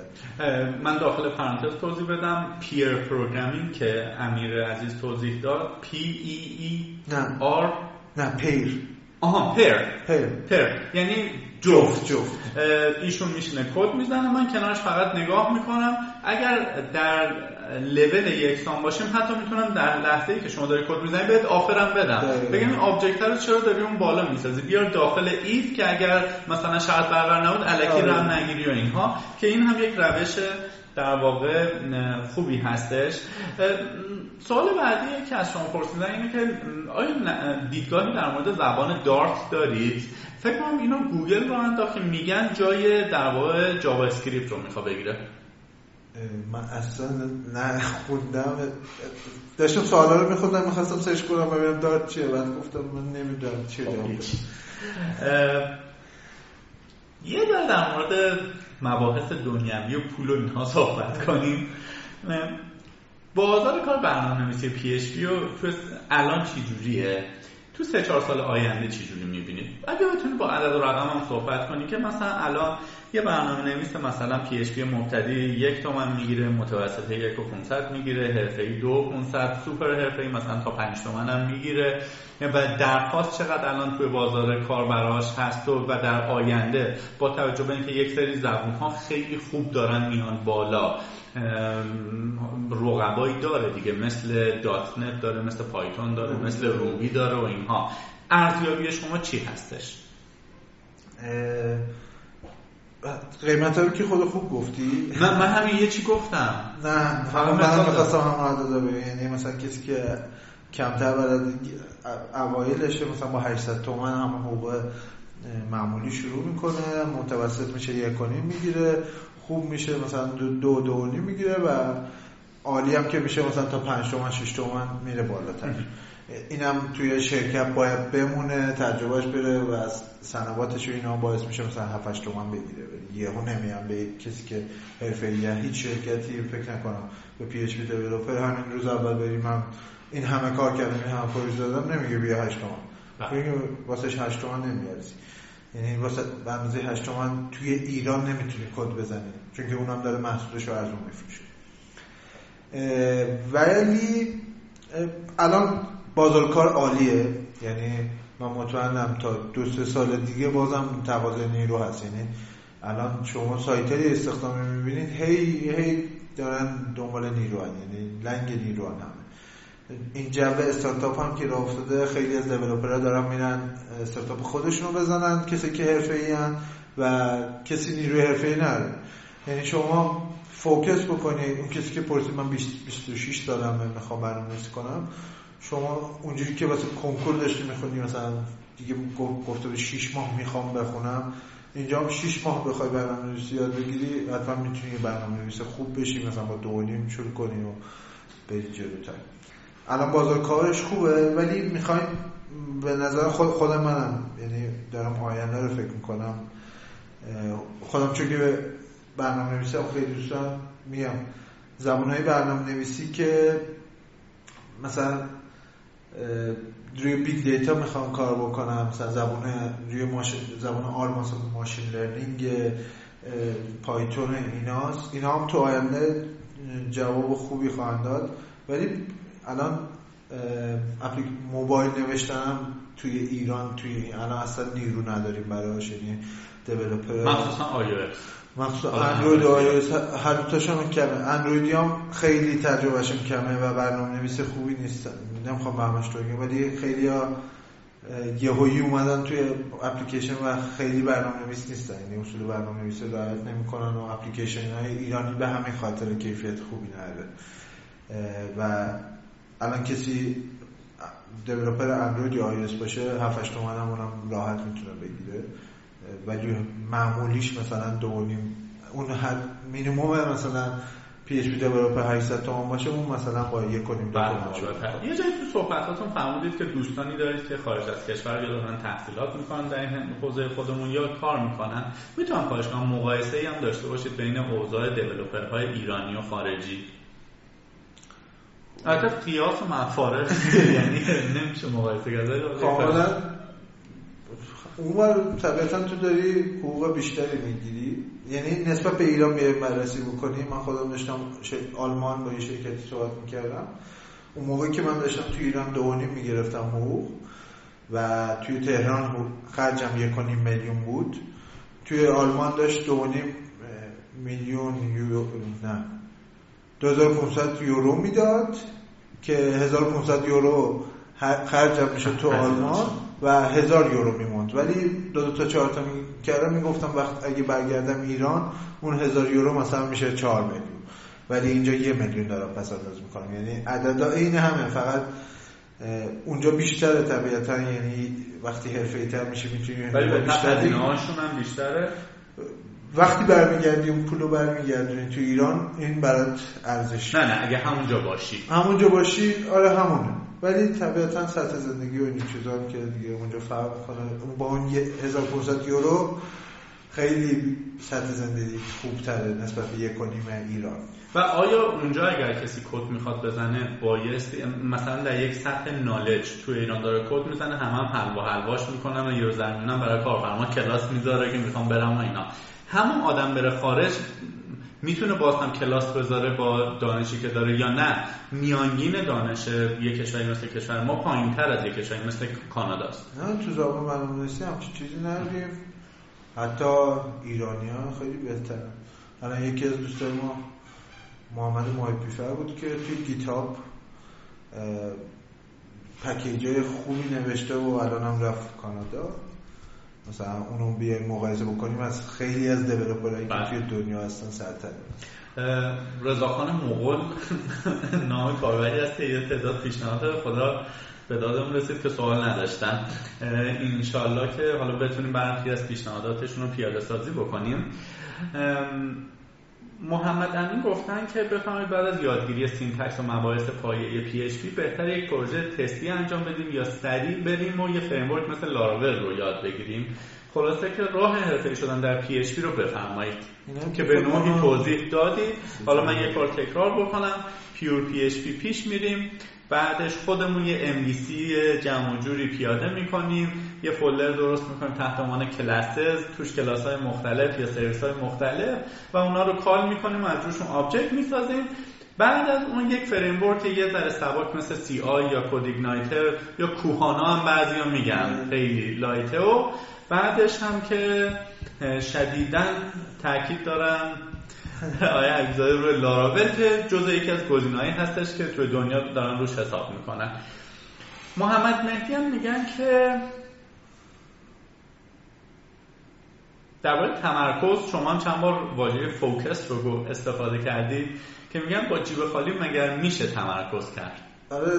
من داخل پرانتز توضیح بدم. pair programming که امیر عزیز توضیح داد. P E E نه. R نه pair آها pair pair pair یعنی جفت. جفت ایشون میشینه کد می‌زنه. من کنارش فقط نگاه می‌کنم. اگر در لول یکسان باشیم حتی می‌تونم در لحظه ای که شما داری کد می‌زنی بهت offer م بدم. بگم این object رو چرا داری اون بالا می‌سازی؟ بیار داخل if که اگر مثلا شرط برقرار نبود الکی آره. رم نگیری و اینها که این هم یک روش در واقع خوبی هستش. سوال بعدی که از شما پرسیدن اینه که آیا دیدگاهی در مورد زبان Dart دارید؟ فکر کنم اینو گوگل رو انداخت که میگن جای در واقع JavaScript رو می‌خواد بگیره. من اصلا نه خوندم. داشتم سوالا رو میخوندم می‌خواستم search کنم ببینم Dart چیه. بعد گفتم من نمی‌دونم چیه خب، یه در در مورد مباحث دنیوی و پول و اینها صحبت کنیم. بازار کار برنامه نویسی PHP و الان چی جوریه تو سه چهار سال آینده چی جوری می‌بینید اگه بتونی با عدد و رقم هم صحبت کنی که مثلا الان یه برنامه نویس مثلا PHP مبتدی یک تومن می‌گیره متوسط یک و 500 می‌گیره حرفه‌ای دو 500 سوپر حرفه‌ای مثلا تا 5 تومن هم می‌گیره. و درخواست چقدر الان توی بازار کار براش هست و, و در آینده با توجه به اینکه یک سری زبون ها خیلی خوب دارن میان بالا. رقبایی داره دیگه مثل .NET داره مثل Python داره مثل Ruby داره و اینها. ارزیابی شما چی هستش؟ قیمت رو که خود خوب گفتی؟ نه من همین یه چی گفتم. نه فقط من می‌خواستم هم عدد یعنی مثلا کسی که کمتر بلد اوایلشه مثلا با 800 تومن هم حقوق معمولی شروع می‌کنه متوسط میشه یک کنیم می‌گیره. خوب میشه مثلا دو دو, دو می‌گیره و عالی هم که میشه مثلا تا 5 تومن 6 تومن میره بالاتر. اینم توی شرکت باید بمونه تجربهش بره و از سنواتش و اینا باعث میشه مثلا 7 8 تومن بگیره. یهو نمیام به کسی که حرفه‌ای هیچ شرکتی فکر نکنم به PHP developer همین روز اول بریم من این همه کار کردم این همه پروژه دادم نمیگه بیا 8 تومن. بله. واسه 8 تومن نمیارزی. یعنی واسه به اندازه 8 تومن توی ایران نمی‌تونی کد بزنی چون که اونم داره محصولش رو ارزون میفروشه. ولی الان بازار کار عالیه. یعنی من مطمئنم تا دو سه سال دیگه بازم تقاضای نیرو هست. یعنی الان شما سایتری استخدامی می‌بینید هی هی دارن دنبال نیرو هن. یعنی لنگ نیرو هم. این جو استارتاپ هم که راه افتاده خیلی از دیولپرها دارن میرن استارتاپ خودشونو بزنن کسی که حرفه‌ای و کسی نیروی حرفه‌ای نداره. یعنی شما فوکس بکنید اون کسی که پرسید من 26 سالمه می‌خوام برنامه‌نویسی کنم شما اونجوری که واسه کنکور داشتی می‌خونی مثلا دیگه گفته به 6 ماه می‌خوام بخونم اینجا هم 6 ماه بخوای برنامه نویسی یاد بگیری حتما می‌تونی برنامه نویس خوب بشی مثلا با دو نیم شروع کنی و بری جلوتر. الان بازار کارش خوبه ولی می‌خوایم به نظر خود خودم منم یعنی دارم آینده رو فکر می‌کنم. خودم چون که برنامه نویسی خیلی دوستان میام. زبان های برنامه نویسی که مثلا روی big data می‌خوام کار بکنم مثلا زبان روی ماشین زبان R machine learning Python ایناست اینا هم تو آینده جواب خوبی خواهند داد. ولی الان اپلیک موبایل نوشتنم توی ایران توی الان اصلا نیرو نداریم براش یعنی دیولپر مخصوصا iOS. مخصوصا اندروید و iOS هر دوتاشون کمه. اندرویدی هم خیلی تجربهشون کمه و برنامه نویس خوبی نیستن نمی‌خوام بهمش تو بگم ولی خیلی ها یهویی اومدن توی اپلیکیشن و خیلی برنامه نویس نیستن. یعنی اصول برنامه نویس رعایت نمی‌کنن و اپلیکیشن های ایرانی به همین خاطر کیفیت خوبی نداره. و الان کسی developer اندروید یا iOS باشه 7 8 تومن هم اونم راحت می‌تونه بگیره. ولی معمولیش مثلا دو اون هر مینیمم مثلا PHP developer 800 تومان باشه اون مثلا با یک کنیم دو یه جایی تو صحبتاتون فرمودید که دوستانی دارید که خارج از کشور یا دارن تحصیلات می‌کنن در این حوزه خودمون یا کار می‌کنن. می‌تونم خواهش کنم مقایسه ای هم داشته باشید بین اوضاع developer های ایرانی و خارجی. البته قیاس و مفارق. یعنی نمیشه مقایسه کرد. کاملا. اون طبیعتا تو داری حقوق بیشتری می‌گیری. یعنی نسبت به ایران میای بررسی بکنی. من خودم داشتم آلمان با یه شرکتی صحبت می‌کردم. اون موقعی که من داشتم تو ایران دو می‌گرفتم حقوق و توی تهران خرجم یک میلیون بود. توی آلمان داشت دو میلیون یورو نه. 2500 یورو می‌داد که 1500 یورو خرجم میشه تو آلمان و هزار یورو میموند. ولی دو, دو تا چهار تا کردم می‌گفتم وقت اگه برگردم ایران اون هزار یورو مثلا میشه چهار میلیون. ولی اینجا یه میلیون دارم پس انداز می‌کنم. یعنی عددا این همه فقط اونجا بیشتره طبیعتا یعنی وقتی حرفه تر میشه می‌تونی ولی بیشتر هم بیشتره؟ وقتی برمیگردی اون پولو برمیگردی تو ایران این برات ارزش نه نه اگه همونجا باشی. همونجا باشی آره همونه. ولی طبیعتا سطح زندگی و این چیزا که دیگه اونجا فرق کنه با اون 1500 یورو خیلی سطح زندگی خوبتره نسبت به یک ایران. و آیا اونجا اگر کسی کد می‌خواد بزنه بایست مثلا در یک سطح نالج تو ایران داره کد می‌زنه همه هم حلوا حلواش می‌کنن و یه زمینم برای کارفرما کلاس می‌ذاره که می‌خوام برم و اینا. همون آدم بره خارج می‌تونه باز هم کلاس بذاره با دانشی که داره یا نه. میانگین دانش یک کشوری مثل کشور ما پایین تر از یک کشوری مثل کاناداست. نه تو زبان برنامه‌نویسی هم چیزی نداریم. حتی ایرانی ها خیلی بهتر. الان یکی از دوستای ما محمد مایپیفر بود که توی گیتاب پکیج های خوبی نوشته و الان هم رفت کانادا. مثلا اونو بیایم مقایسه بکنیم از خیلی از developer هایی که بله. توی دنیا هستن سرتر رضاخان مغول نام کاربری هست که یه تعداد پیشنهاد خدا به دادمون رسید که سوال نداشتن. انشالله که حالا بتونیم برخی از پیشنهاداتشون رو پیاده سازی بکنیم. محمد امین گفتن که بفرمایید بعد از یادگیری syntax و مباحث پایه PHP بهتر یک پروژه تستی انجام بدیم یا سریع بریم و یه framework مثل لاراول رو یاد بگیریم. خلاصه که راه حرفه‌ای شدن در PHP رو بفرمایید. که به نوعی توضیح دادید. حالا من یک بار تکرار بکنم. pure PHP پیش میریم. بعدش خودمون یه MVC جمع جوری پیاده می‌کنیم. یه فولدر درست می‌کنیم تحت عنوان classes. توش کلاس های مختلف یا سرویس های مختلف و اونا رو call می‌کنیم و از روشون object می‌سازیم. بعد از اون یک framework یه ذره سبک مثل CI یا CodeIgniter یا کوهانا هم بعضی هم میگن خیلی لایته و بعدش هم که شدیدن تاکید دارم آیا علیزاده روی لاراول که جزء یکی از گزینه‌ای هستش که توی دنیا دارن روش حساب می‌کنن. محمد مهدی هم میگن که درباره تمرکز شما هم چند بار واژه فوکس رو استفاده کردید که میگن با جیب خالی مگر میشه تمرکز کرد؟ آره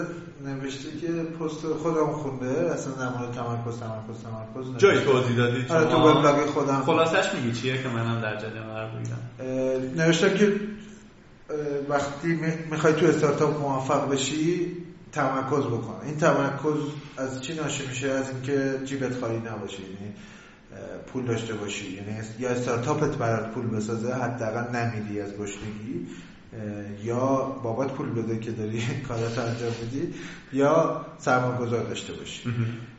نوشته که پست خودم خونده اصلا مورد تمرکز تمرکز تمرکز جای توضیح دادی؟ آره تو وبلاگ خودم. خلاصش میگی چیه که منم در جریان قرار بگیرم؟ نوشتم که وقتی می‌خوای تو استارتاپ موفق بشی تمرکز بکن. این تمرکز از چی ناشی میشه؟ از اینکه جیبت خالی نباشه یعنی پول داشته باشی. یعنی یا استارتاپت برات پول بسازه حداقل نمیدی از گشنگی یا بابات پول بده که داری کارات انجام بدی یا سرمایه‌گذار داشته باشی.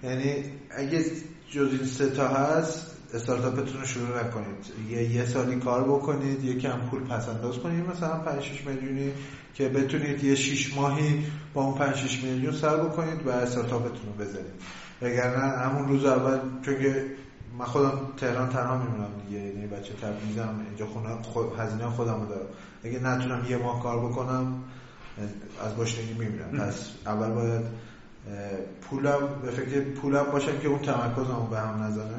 یعنی اگه جز این سه تا هست استارتاپتون رو شروع نکنید. یه یه سالی کار بکنید یکم پول پس انداز کنید مثلا 5 6 میلیونی که بتونید یه 6 ماهی با اون 5 6 میلیون سر بکنید و استارتاپتون رو بزنید. وگرنه همون روز اول چون که من خودم تهران تنها میمونم دیگه. یعنی بچه تبریزم اینجا خونه خود هزینه خودم دارم. اگه نتونم یه ماه کار بکنم از گشنگی میمیرم. پس اول باید پولم به فکر پولم باشم که اون تمرکزمو به هم نزنه.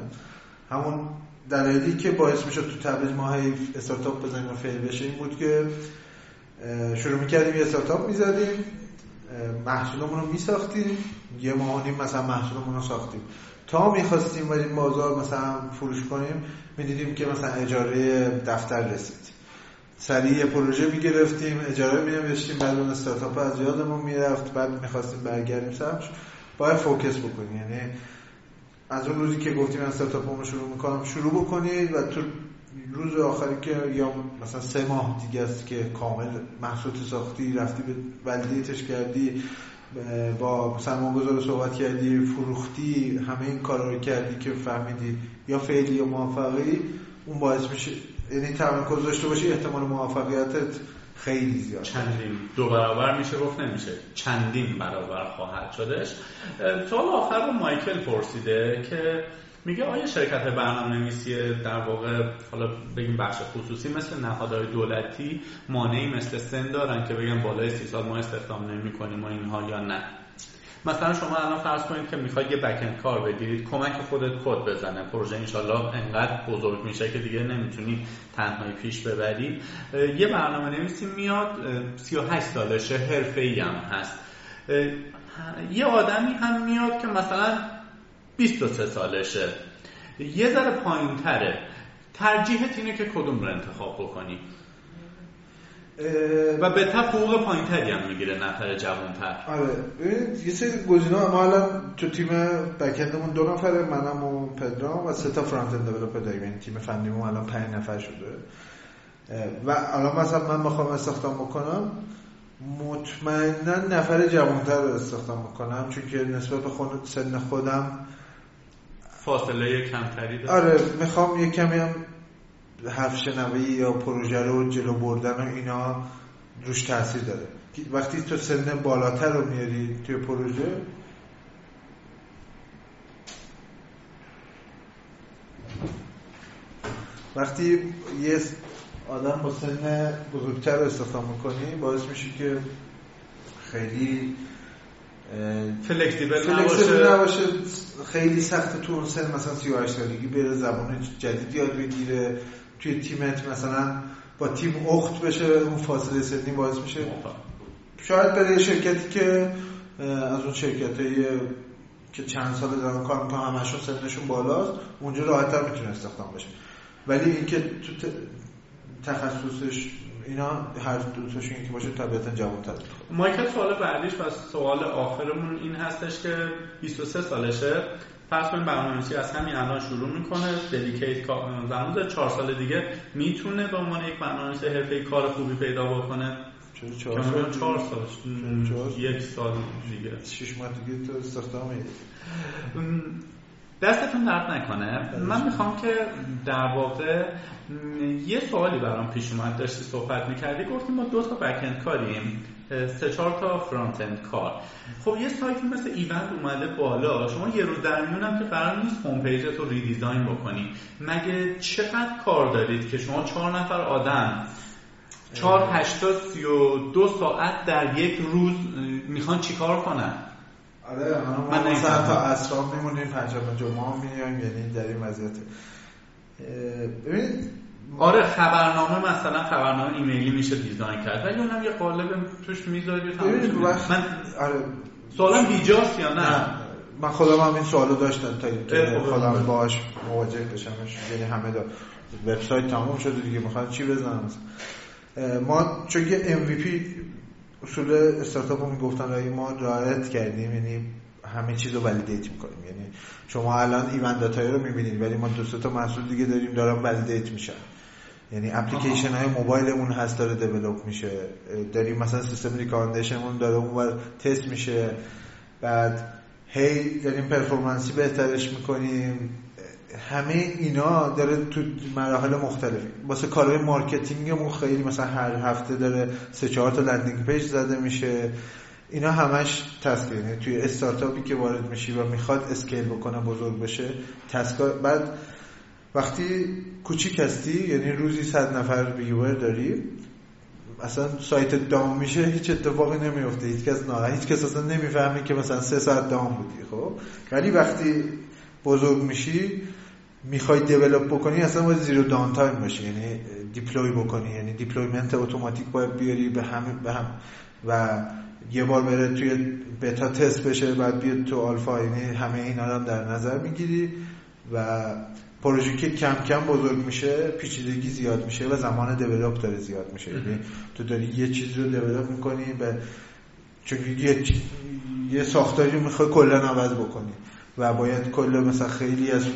همون دلایلی که باعث می‌شد تو تبریز ماه استارتاپ بزنیم و فیل بشه این بود که شروع می‌کردیم یه استارتاپ می‌زدیم محصولمون رو میساختیم. یه ماه نیم مثلا محصولمون رو ساختیم. تا می‌خواستیم بریم بازار مثلا فروش کنیم می‌دیدیم که مثلا اجاره دفتر رسید. سریع پروژه می‌گرفتیم اجاره مینوشتیم بعد اون استارتاپ از یادمون می‌رفت بعد می‌خواستیم برگردیم سمش باید فوکس بکنیم یعنی از اون روزی که گفتیم استارتاپ رو شروع می‌کنم شروع بکنید و تو روز آخری که یا مثلا سه ماه دیگه است که کامل محصول ساختی رفتی به ولیدیتش کردی با سرمایه‌گذار صحبت کردی فروختی همه این کارا رو کردی که فهمیدی. یا فعلی یا موفقی اون باعث میشه یعنی تمرکز داشته باشی احتمال موفقیتت خیلی زیاد. چندین دو برابر میشه گفت نمیشه. چندین برابر خواهد شدش سوال آخر رو مایکل پرسیده که میگه آیا شرکت برنامه نویسی در واقع حالا بگیم بخش خصوصی مثل نهادهای دولتی مانعی مثل سن دارن که بگن بالای سی سال ما استخدام نمی کنیم و اینها یا نه؟ مثلا شما الان فرض کنید که می‌خواید یه بکند کار بدید کمک خودت کد بزنه. پروژه انشالله انقدر بزرگ میشه که دیگه نمی‌تونی تنهایی پیش ببری. یه برنامه نویسی میاد 38 سالشه حرفه هم هست. یه آدمی هم میاد که مثلا 23 سالشه. یه ذره پایین تره ترجیحت اینه که کدوم رو انتخاب بکنی. و به تب حقوق پایین تری هم می‌گیره نفر جوانتر. آره. ببینید یه سری گزینه ما الان تو تیم بکندمون دو نفره منم و پدرام و سه تا فرانت اند دیولپر داریم. یعنی تیم فنیمون الان 5 نفر شده. و الان مثلا من بخوام استخدام بکنم. مطمئنا نفر جوانتر رو استخدام بکنم چون که نسبت به خود سن خودم فاصله کمتری داره. آره می‌خوام یه کمی هم حرف شنوی یا پروژه رو جلو بردن و اینا روش تاثیر داره. وقتی تو سن بالاتر رو میاری توی پروژه وقتی یه آدم با سن بزرگتر رو استخدام می‌کنی باعث میشه که خیلی فلکسیبل نباشه. نباشه. خیلی سخت تو اون سن مثلا 38 سالگی بره زبان جدید یاد بگیره. توی تیمت مثلا با تیم اخت بشه اون فاصله سنی باعث میشه. شاید برای شرکتی که از اون شرکت که چند سال دارن کار می‌کنن همشون سنشون بالاست اونجا راحتتر می‌تونه استخدام بشه. ولی اینکه تو تخصصش اینا هر دو تاشون که باشه طبیعتا جوان‌تر مایکل سوال بعدیش و سوال آخرمون این هستش که 23 سالشه. فرض کنیم برنامه‌نویسی از همین الان شروع می‌کنه. ددیکیت زمان 4 سال دیگه می‌تونه به عنوان یک برنامه‌نویس حرفه‌ای کار خوبی پیدا بکنه. چرا 4 سال 4 سال. یک سال دیگه. 6 ماه دیگه تو استخدام دستتون درد نکنه. من می‌خوام که در واقع یه سوالی برام پیش اومد داشتی صحبت می‌کردی گفتیم ما دو تا بکند کاریم سه چهار تا فرانت اند کار. خب یه سایتی مثل ایوند اومده بالا شما یه روز در میون هم که قرار نیست home page ت رو redesign بکنی. مگه چقدر کار دارید که شما چهار نفر آدم چهار هشتا سی و دو ساعت در یک روز می‌خوان چیکار کنن؟ آره من مثلا تا اصلا میمونیم پنجاه جمعه میایم یعنی در این وضعیت. ببینید آره خبرنامه مثلا خبرنامه ایمیلی میشه دیزاین کرد ولی اونم یه قالب توش می‌ذاری من آره. سوالم بیجاست یا نه, من خودم هم این سوالو داشتم تا اینکه خودم باهاش مواجه بشمش یعنی همه دا وبسایت تموم شده دیگه می‌خوان چی بزنم ما چون که MVP اصول استارتاپ رو می‌گفتن ما رعایت کردیم یعنی همه چیز رو ولیدیت می‌کنیم. یعنی شما الان ایون داتایی رو می‌بینید ولی ما دو تا محصول دیگه داریم دارن ولیدیت میشن. یعنی اپلیکیشن های موبایلمون هست داره develop میشه. داریم مثلا سیستم recommendation مون داره اون تست میشه. بعد هی داریم performance ی بهترش می‌کنیم. همه اینا داره تو مراحل مختلفی واسه کارهای marketing مون خیلی مثلا هر هفته داره سه چهار تا landing page زده میشه. اینا همش task یعنی توی استارتاپی که وارد میشی و می‌خواد scale بکنه بزرگ بشه task بعد وقتی کوچیک هستی یعنی روزی صد نفر viewer داری اصلا سایت down میشه هیچ اتفاقی نمیفته هیچ کس نه هیچ کس اصلا نمی‌فهمه که مثلا سه ساعت down بودی خب؟ ولی وقتی بزرگ میشی می‌خوای develop بکنی اصلا باید zero downtime باشی. یعنی deploy بکنی. یعنی deployment اتوماتیک باید بیاری به هم به هم و یه بار بره توی بتا تست بشه بعد بیاد تو آلفا یعنی همه اینا رو در نظر می‌گیری و پروژه که کم کم بزرگ میشه پیچیدگی زیاد میشه و زمان دیولپ داره زیاد میشه. یعنی تو داری یه چیز رو دیولپ می‌کنی به چون یه یه ساختاری می‌خوای کلا عوض بکنی و باید کل مثلا خیلی از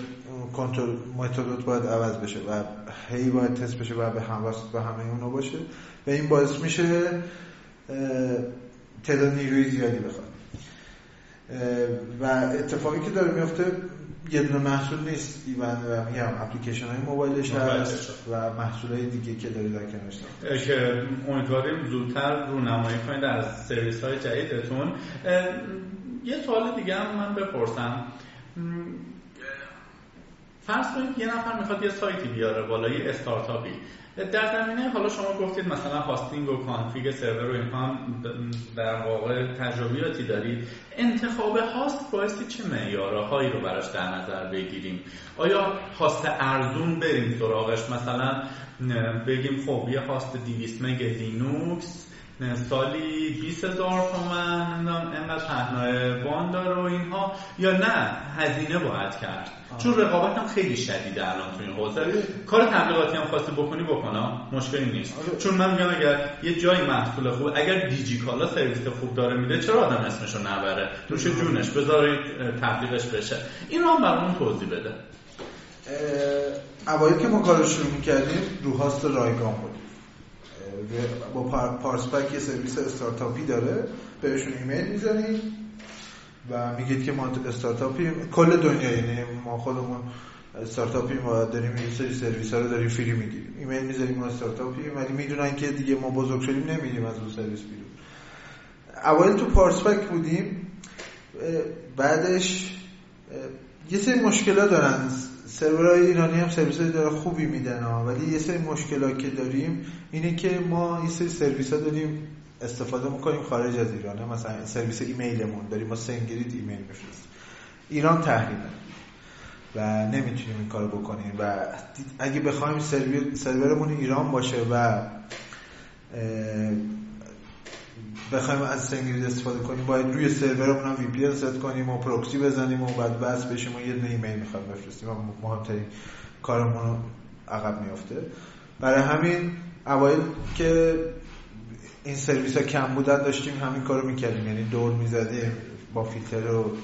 کنترل متدات باید عوض بشه و هی باید تست بشه و به هم به همه اونو باشه. و این باعث میشه تعداد نیروی زیادی بخواد. و اتفاقی که داره میفته یه دونه محصول نیست. ایوند و میگم اپلیکیشن های موبایلش. هست و محصول های دیگه که داری در کنارش که امیدواریم زودتر رو نمایی کنید از سرویس های جدیدتون یه سوال دیگه هم من بپرسم. فرض کنید یه نفر می‌خواد یه سایتی بیاره بالای استارتاپی. در زمینه حالا شما گفتید مثلا hosting و config سرور و اینها در واقع تجربیاتی دارید. انتخاب هاست بایستی چه معیارهایی رو براش در نظر بگیریم؟ آیا هاست ارزون بریم سراغش؟ مثلا بگیم خب یه هاست 200 مگ لینوکس سالی 20 هزار تومن انقدر پهنای بان داره و اینها. یا نه هزینه باید کرد. چون رقابت هم خیلی شدیده الان تو این حوزه. کار تبلیغاتی هم خواستی بکنی بکنم. مشکلی نیست. آره. چون من میگم اگر یه جای محصول خوب اگر دیجیکالا سرویس خوب داره میده چرا آدم اسمشو نبره؟ توش جونش بذارید تبلیغش بشه. این هم برامون توضیح بده. اوایل که ما کارو شروع می‌کردیم رو هاست رایگان بود. با پارسپک یه سرویس استارتاپی داره. بهشون ایمیل می‌زنید و میگید که ما استارتاپی کل دنیا یعنی ما خودمون استارتاپی ما داریم این سری سرویس ها رو داریم free می‌گیریم. ایمیل می‌ذاریم ما استارتاپی ولی می‌دونن که دیگه ما بزرگ شدیم نمیدیم از اون سرویس بیرون. اول تو پارسپک بودیم بعدش یه سری مشکلات دارن. سرورهای ایرانی هم سرویس داره خوبی میدن ولی یه سری مشکلات که داریم اینه که ما یه سری سرویس ها داریم استفاده می‌کنیم خارج از ایران. مثلا سرویس ایمیلمون. داریم ما سنگرید ایمیل میفرست ایران تحریمه. و نمی‌تونیم این کارو بکنیم. و اگه بخوایم سرورمون ایران باشه و بخوایم از SendGrid استفاده کنیم باید روی سرورمون هم VPN set کنیم و پروکسی بزنیم و بعد بس بشیم و یه دونه ایمیل می‌خوایم بفرستیم و مهمترین کارمون عقب میافته. برای همین اوایل که این سرویس ها کم بودن داشتیم همین کارو می‌کردیم. یعنی دور می‌زدیم با فیلتر و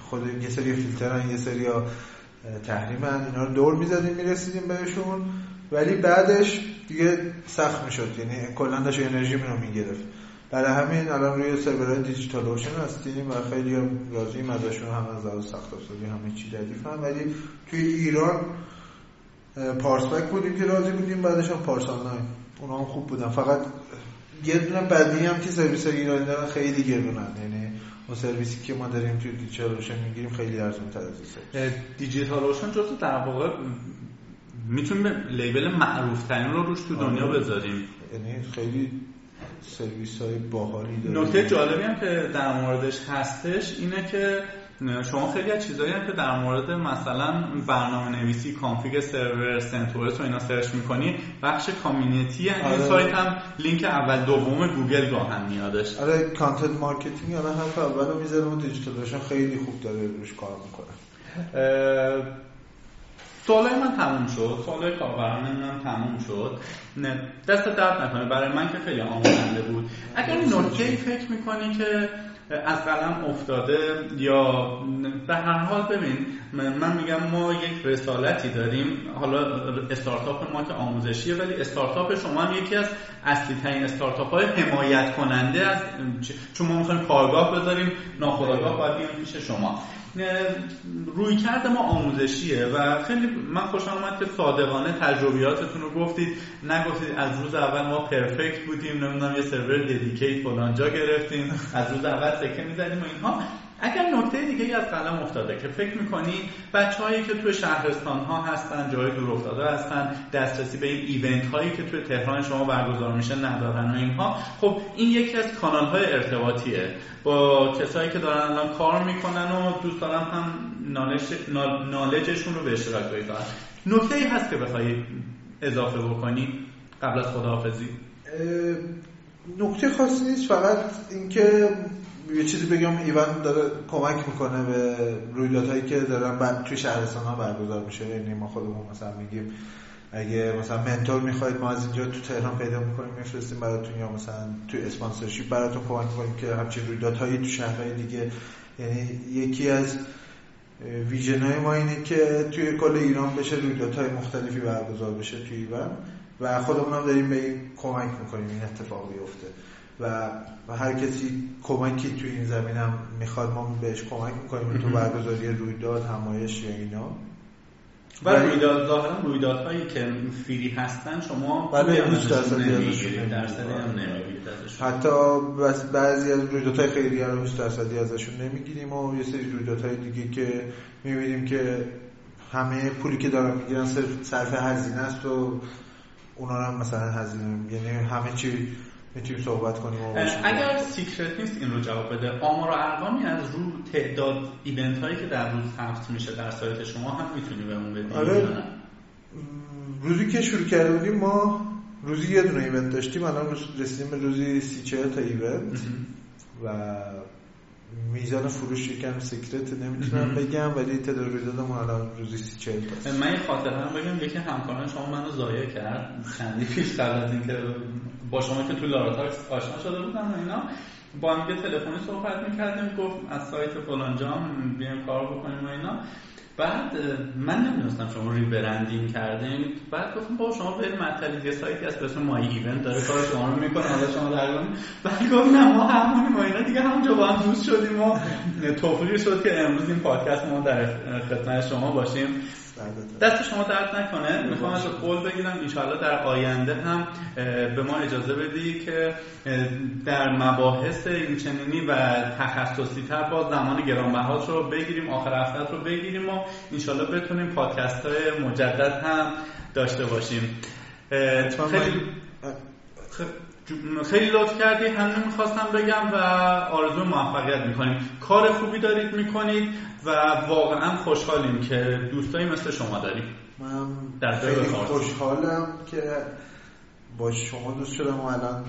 خود یه سری فیلترن یه سری ها تحریمن اینا رو دور می‌زدیم می‌رسیدیم بهشون. ولی بعدش دیگه سخت می‌شد. یعنی کلا داشت انرژی رو می‌گرفت. برای همین الان روی سرورهای دیجیتال اوشن هستیم و خیلی راضیم ازشون هم از لحاظ سخت افزاری همه چی ردیفن ولی توی ایران پارسبک بودیم که راضی بودیم بعدش هم پارس آنلاین. اونا هم خوب بودن. فقط یه دونه بدی هم که سرویس ایرانی دارن خیلی گرونن. یعنی اون سرویسی که ما داریم توی دیجیتال اوشن می‌گیریم خیلی ارزون تر از DigitalOcean جزو در واقع می‌تونیم label معروف ترین رو روش تو دنیا آره. بذاریم. یعنی خیلی سرویس های باحالی داره. نکته جالبی هم که در موردش هستش اینه که شما خیلی از چیزایی هم که در مورد مثلا برنامه نویسی config سرور CentOS و اینا search می‌کنی بخش community این آره. سایت هم لینک اول دوم گوگل گاهن میادش. آره content marketing الان حرف اولو می‌زنه و دیجیتال خیلی خوب داره روش کار می‌کنه. سوالای من تموم شد. سوالای کاربران من تموم شد. نه دست درد نکنه. برای من که خیلی آموزنده بود. اگر نکته فکر می‌کنی که از قلم افتاده یا به هر حال ببین من میگم ما یک رسالتی داریم. حالا استارتاپ ما که آموزشیه ولی استارتاپ شما هم یکی از اصلی ترین استارتاپ های حمایت کننده از چون ما می‌خوایم کارگاه بذاریم ناخودآگاه باید بیان پیش شما. روی کرد ما آموزشیه و خیلی من خوشم آمد که صادقانه تجربیاتتون رو گفتید. نگفتید از روز اول ما پرفکت بودیم نمی‌دونم یه سرور ددیکیت فلان جا گرفتیم. از روز اول سکه می‌زدیم و اینها. اگر نکته دیگه ای از قلم افتاده که فکر می‌کنی بچه هایی که توی شهرستان ها هستن جای دور افتاده هستن دسترسی به این ایونت هایی که توی تهران شما برگزار میشه ندارن و اینها خب این یکی از کانال های ارتباطیه. با کسایی که دارن الان کار می‌کنن و دوست دارم هم نالج نالجشون رو به اشتراک بگذارن. نکته ای هست که بخوای اضافه بکنی قبل از خداحافظی. نکته خاصی نیست فقط اینکه یه چیزی بگم ایون داره کمک می‌کنه به رویدادهایی که دارن بعد توی شهرستان ها برگزار میشه. یعنی ما خودمون مثلا میگیم اگه مثلا منتور می‌خواید ما از اینجا تو تهران پیدا می‌کنیم میفرستیم براتون یا مثلا توی اسپانسرشیپ براتون کمک می‌کنیم که همچین رویدادهایی تو شهرهای دیگه. یعنی یکی از ویژن های ما اینه که توی کل ایران بشه رویدادهای مختلفی برگزار بشه توی ایون و خودمون هم داریم به کمک می‌کنیم این اتفاق بیفته. و و هر کسی کمکی توی این زمین هم می‌خواد ما بهش کمک می‌کنیم تو برگزاری رویداد همایش یا اینا. و رویداد ظاهرا رویدادهایی که فری هستن شما بله 20 درصدی درصدی هم نمی‌گیرید حتی بعضی از رویدادهای خیریه رو 20 درصدی ازشون نمی‌گیریم و یه سری رویدادهای دیگه که می‌بینیم که همه پولی که دارن می‌گیرن صرف هزینه است و اونا هم مثلا هزینه یعنی همه چی می‌تونیم صحبت کنیم اگر secret نیست این رو جواب بده آمار و ارقامی از رو تعداد event هایی که در روز ثبت میشه در سایت شما هم می‌تونی بهمون بدی آره. روزی که شروع کرده بودیم ما روزی یه دونه event داشتیم الان رسیدیم به روزی سی تا event. و میزان فروش یکم secret نمی‌تونم بگم ولی تعداد رویدادمون الان روزی سی چهل من یه خاطر هم بگم یکی همکاران شما منو ضایع کرد. چندی پیش قبل از اینکه با شما که تو لاراتاکز آشنا شده بودم اینا با هم تلفنی صحبت می‌کردیم گفت از سایت فلانجام بیایم کار بکنیم و اینا. بعد من نمی‌دونستم شما rebranding کردین. بعد گفتم با شما یه مطلب یه سایتی هست به اسم مای ایونت داره کار شما رو می‌کنه حالا شما در بعد گفت نه ما همونی ما اینا دیگه همونجا با هم دوست شدیم و توفیقی شد که امروز این پادکست ما در خدمت شما باشیم. دست شما درد نکنه. می‌خوام از قول بگیرم انشاءالله در آینده هم به ما اجازه بدی که در مباحث این چنینی و تخصصی تر با زمان گرانبهات رو بگیریم آخر هفته رو بگیریم و انشاءالله بتونیم پادکست های مجدد هم داشته باشیم. خیلی خیلی لطف کردی. همین می‌خواستم بگم و آرزو موفقیت می‌کنیم. کار خوبی دارید می‌کنید. و واقعا خوشحالیم که دوستایی مثل شما داریم. من در خیلی خوشحالم که با شما دوست شدم و الان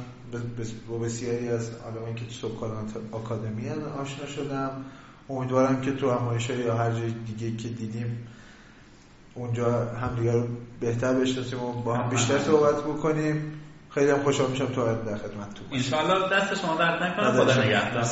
با بسیاری از آدمایی که تو آکادمی آشنا شدم. امیدوارم که تو همایش یا هر جای دیگه که دیدیم اونجا همدیگه رو بهتر بشناسیم و با هم بیشتر صحبت بکنیم. خیلی هم خوشحال میشم تو در خدمتتون ان دست شما درد نکنه. خدا نگهدار.